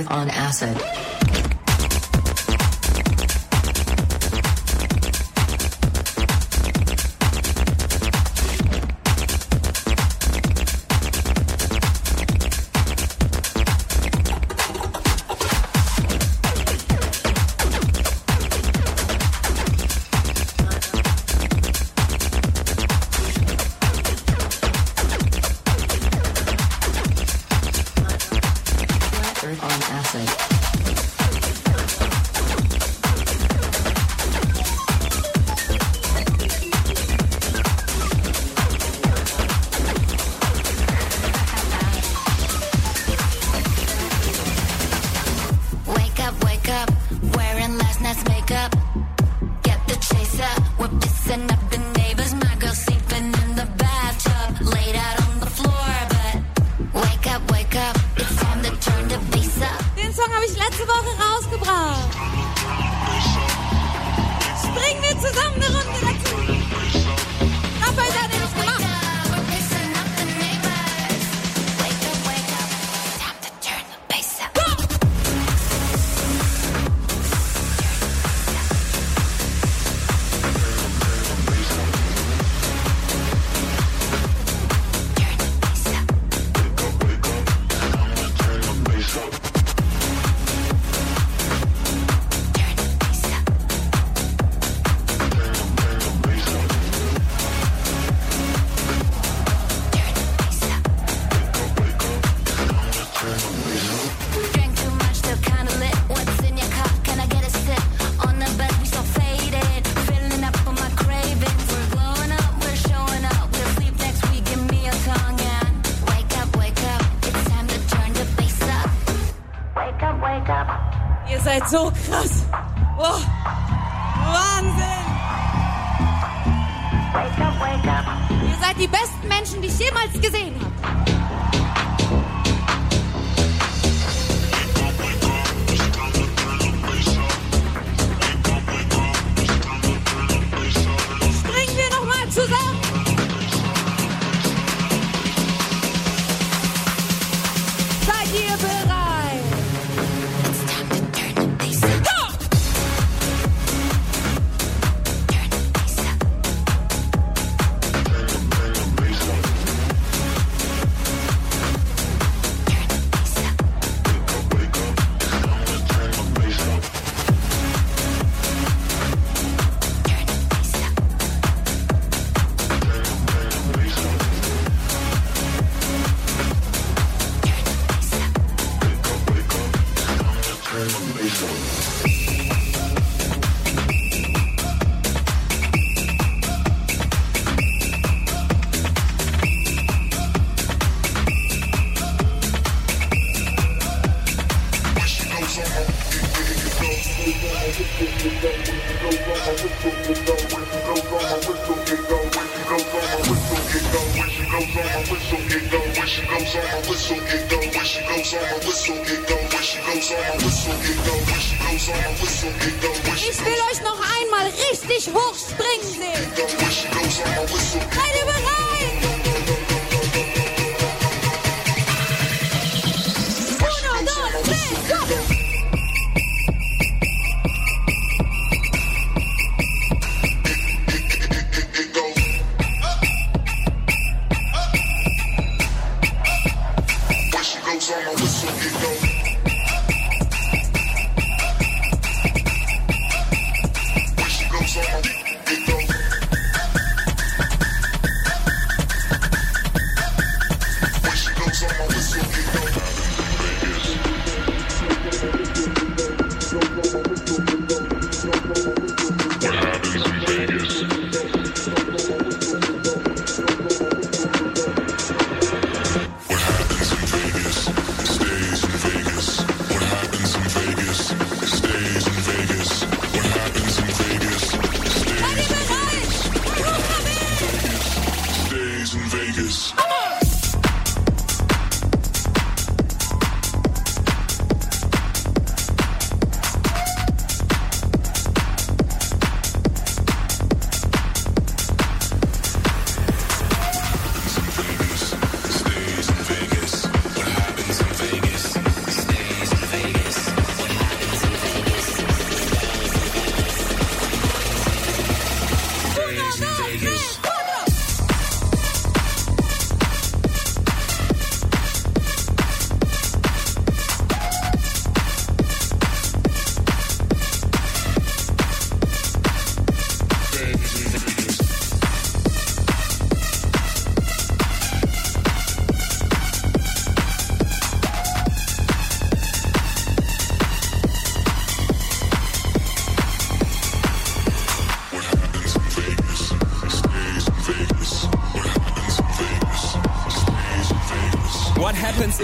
Speaker 45: Earth on acid.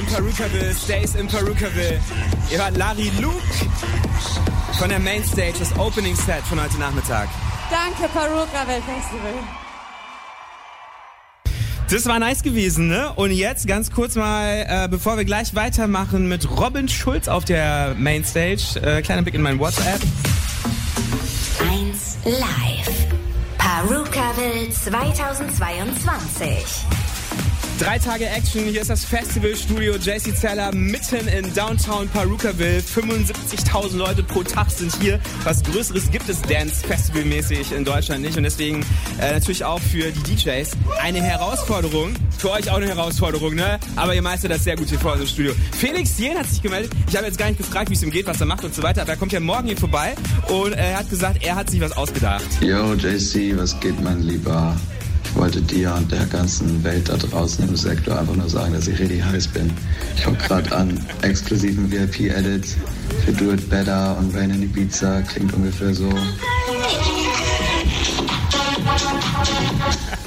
Speaker 6: Perukaville stays in Perukaville. Ihr hört Larry Luke von der Mainstage, das Opening Set von heute Nachmittag.
Speaker 37: Danke, Paruka Weltfestival.
Speaker 6: Das war nice gewesen, ne? Und jetzt ganz kurz mal, äh, bevor wir gleich weitermachen mit Robin Schulz auf der Mainstage, äh, kleiner Blick in mein WhatsApp.
Speaker 1: 1 Live. Perukaville 2022.
Speaker 6: Drei Tage Action, hier ist das Festivalstudio JC Zeller mitten in Downtown Perukaville. 75.000 Leute pro Tag sind hier. Was Größeres gibt es Dance Festivalmäßig in Deutschland nicht und deswegen äh, natürlich auch für die DJs eine Herausforderung. Für euch auch eine Herausforderung, ne? Aber ihr meistert das sehr gut hier vor unserem Studio. Felix Jen hat sich gemeldet. Ich habe jetzt gar nicht gefragt, wie es ihm geht, was er macht und so weiter, aber er kommt ja morgen hier vorbei und er hat gesagt, er hat sich was ausgedacht.
Speaker 46: Yo, JC, was geht, mein Lieber? Wollte dir und der ganzen Welt da draußen im Sektor einfach nur sagen, dass ich richtig heiß bin. Ich guck gerade an exklusiven VIP-Edits für Do It Better und Rain in Ibiza. Klingt ungefähr so.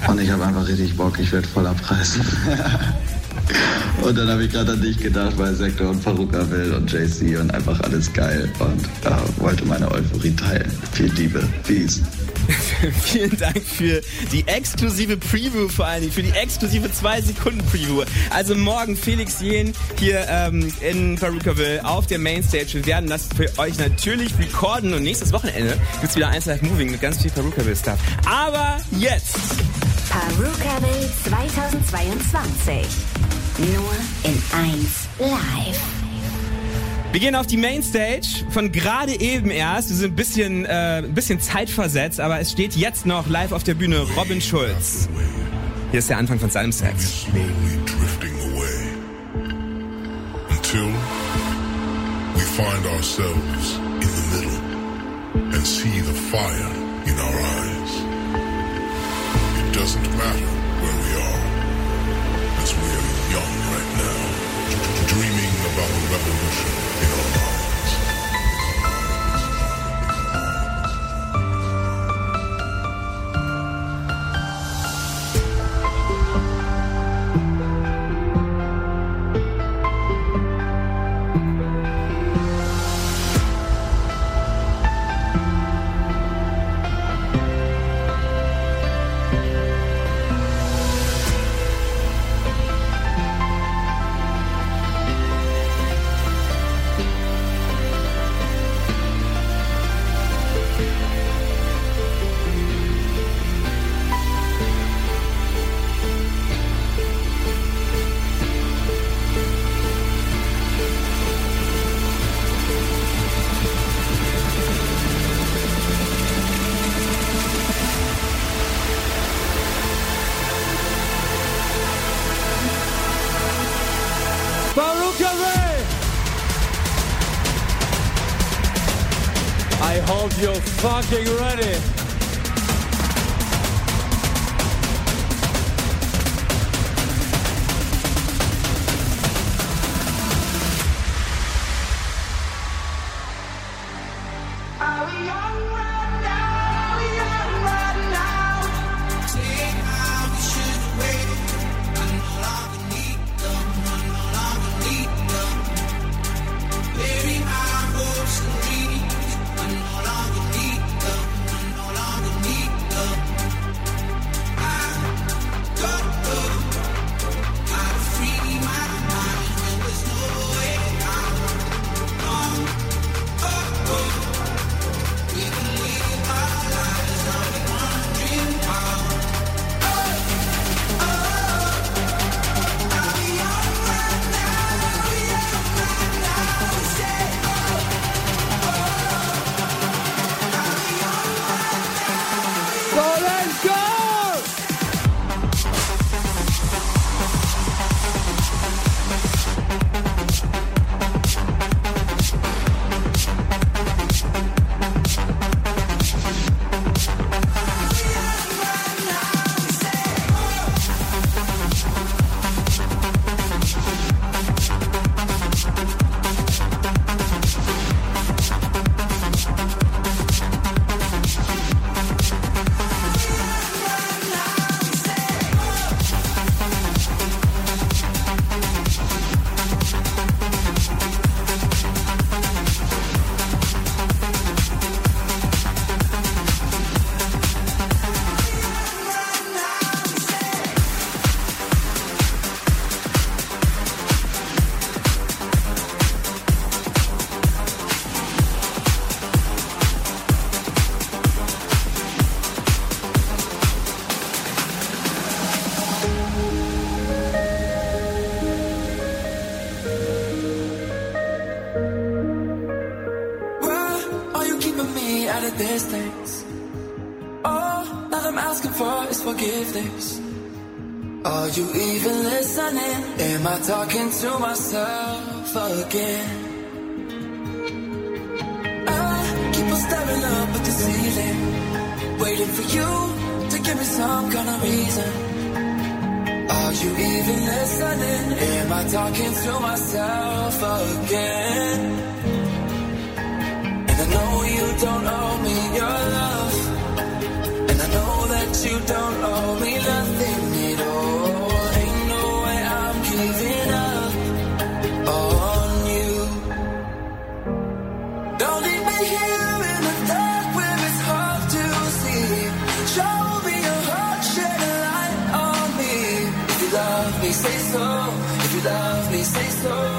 Speaker 46: Und ich habe einfach richtig Bock, ich werde voll abreißen. und dann habe ich gerade an dich gedacht, weil Sektor und Faruka will und JC und einfach alles geil und äh, wollte meine Euphorie teilen. Viel Liebe. Peace.
Speaker 6: Vielen Dank für die exklusive Preview vor allen Dingen, für die exklusive 2-Sekunden-Preview. Also morgen Felix Jen hier ähm, in Perukaville auf der Mainstage. Wir werden das für euch natürlich recorden und nächstes Wochenende gibt's wieder 1 Live Moving mit ganz viel Perukaville-Stuff. Aber jetzt
Speaker 1: Perukaville 2022. Nur in 1 Live.
Speaker 6: Wir gehen auf die Mainstage von gerade eben erst. Wir sind ein bisschen, äh, ein bisschen zeitversetzt, aber es steht jetzt noch live auf der Bühne Robin Schulz. Hier ist der Anfang von seinem Set.
Speaker 29: until we find ourselves in the middle and see the fire in our eyes. It doesn't matter about a revolution in our minds.
Speaker 47: I
Speaker 10: talking to myself again? I keep on staring up at the ceiling, waiting for you to give me some kind of reason. Are you even listening? Am I talking to myself again? And I know you don't owe me your love. And I know that you don't owe me nothing so.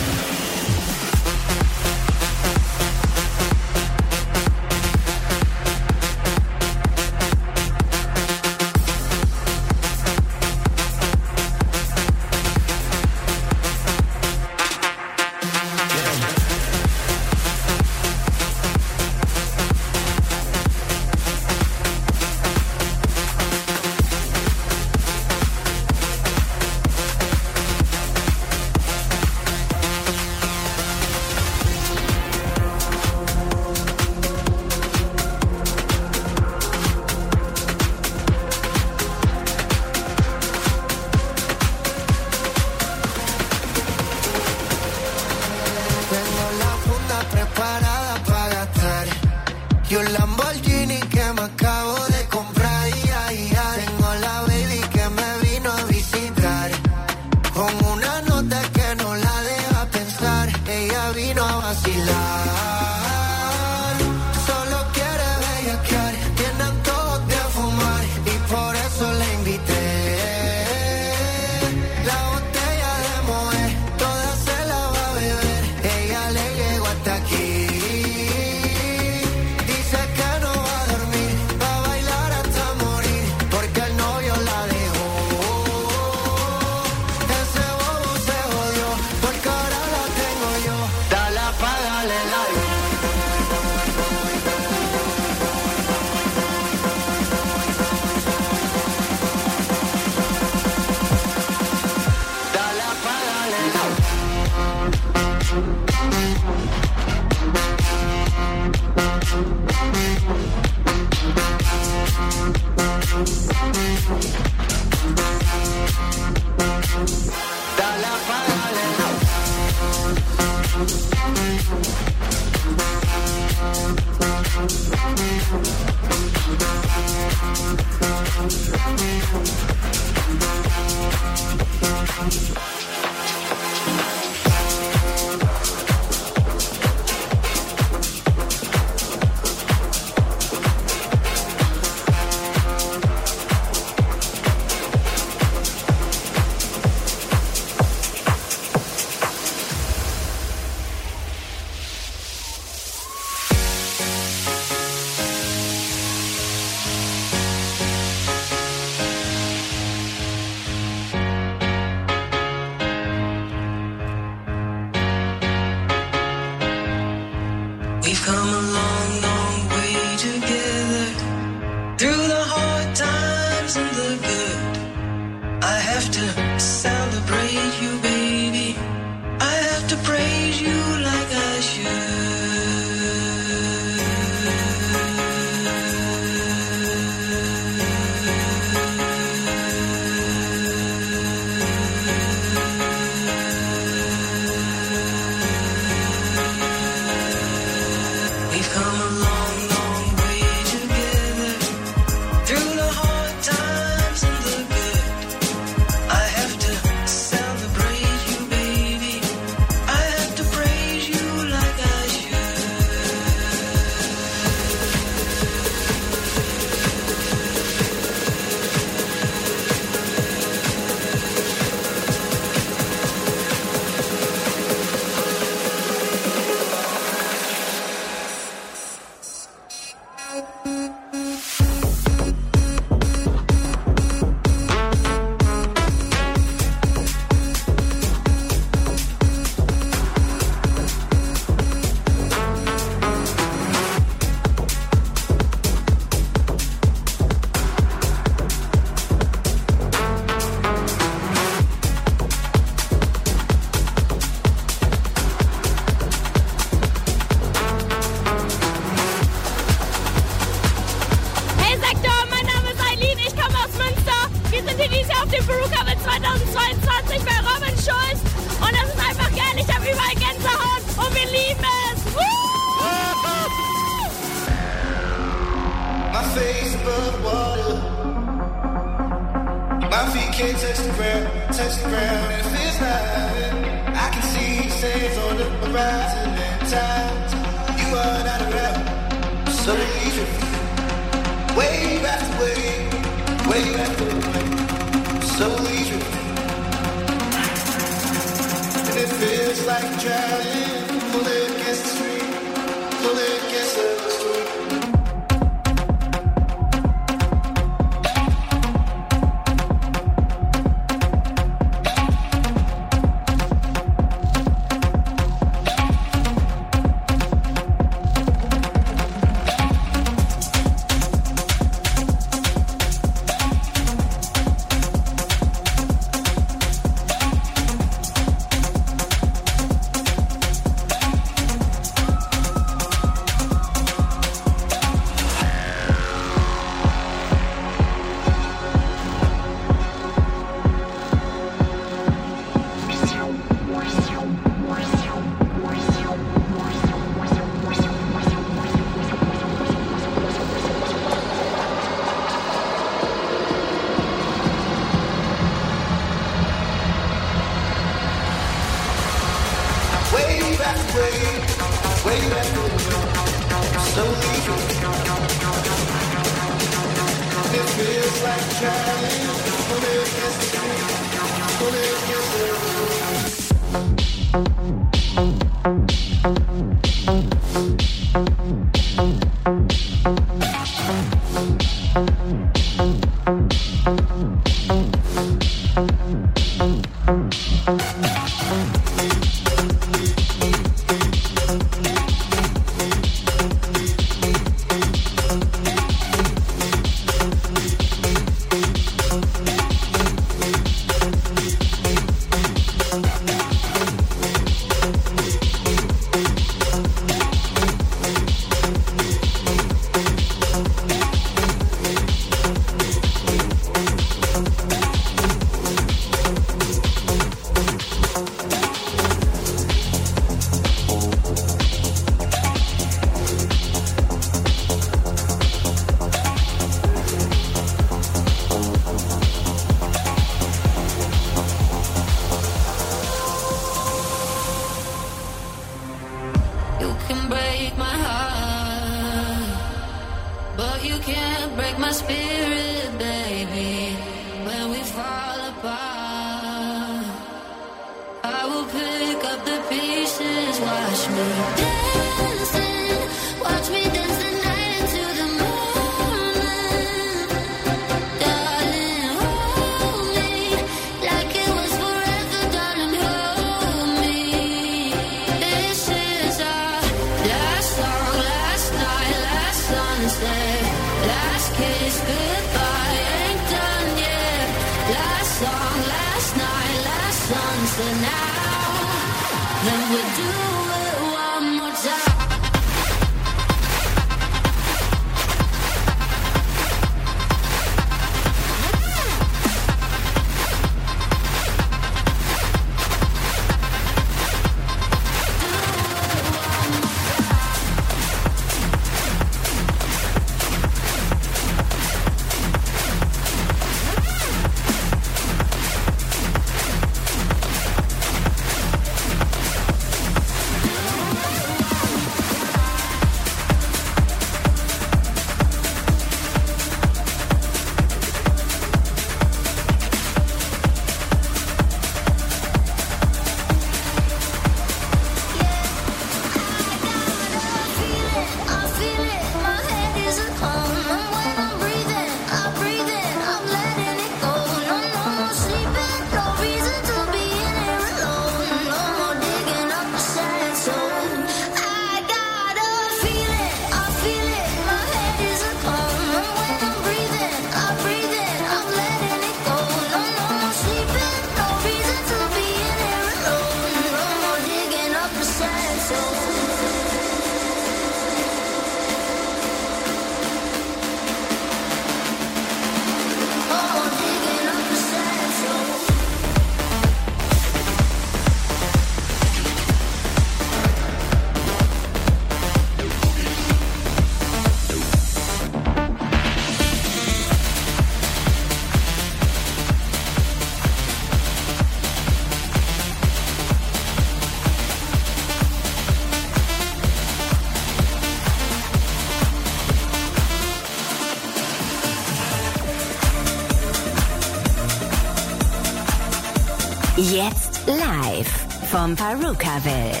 Speaker 1: Jetzt live vom Perukaville.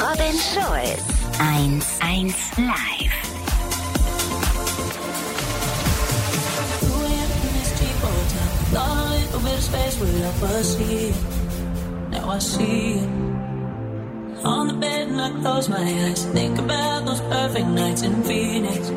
Speaker 1: Robin Schulz. 1-1 live.
Speaker 10: Now I see it. On the bed and I close my eyes. Think about those perfect nights in Phoenix.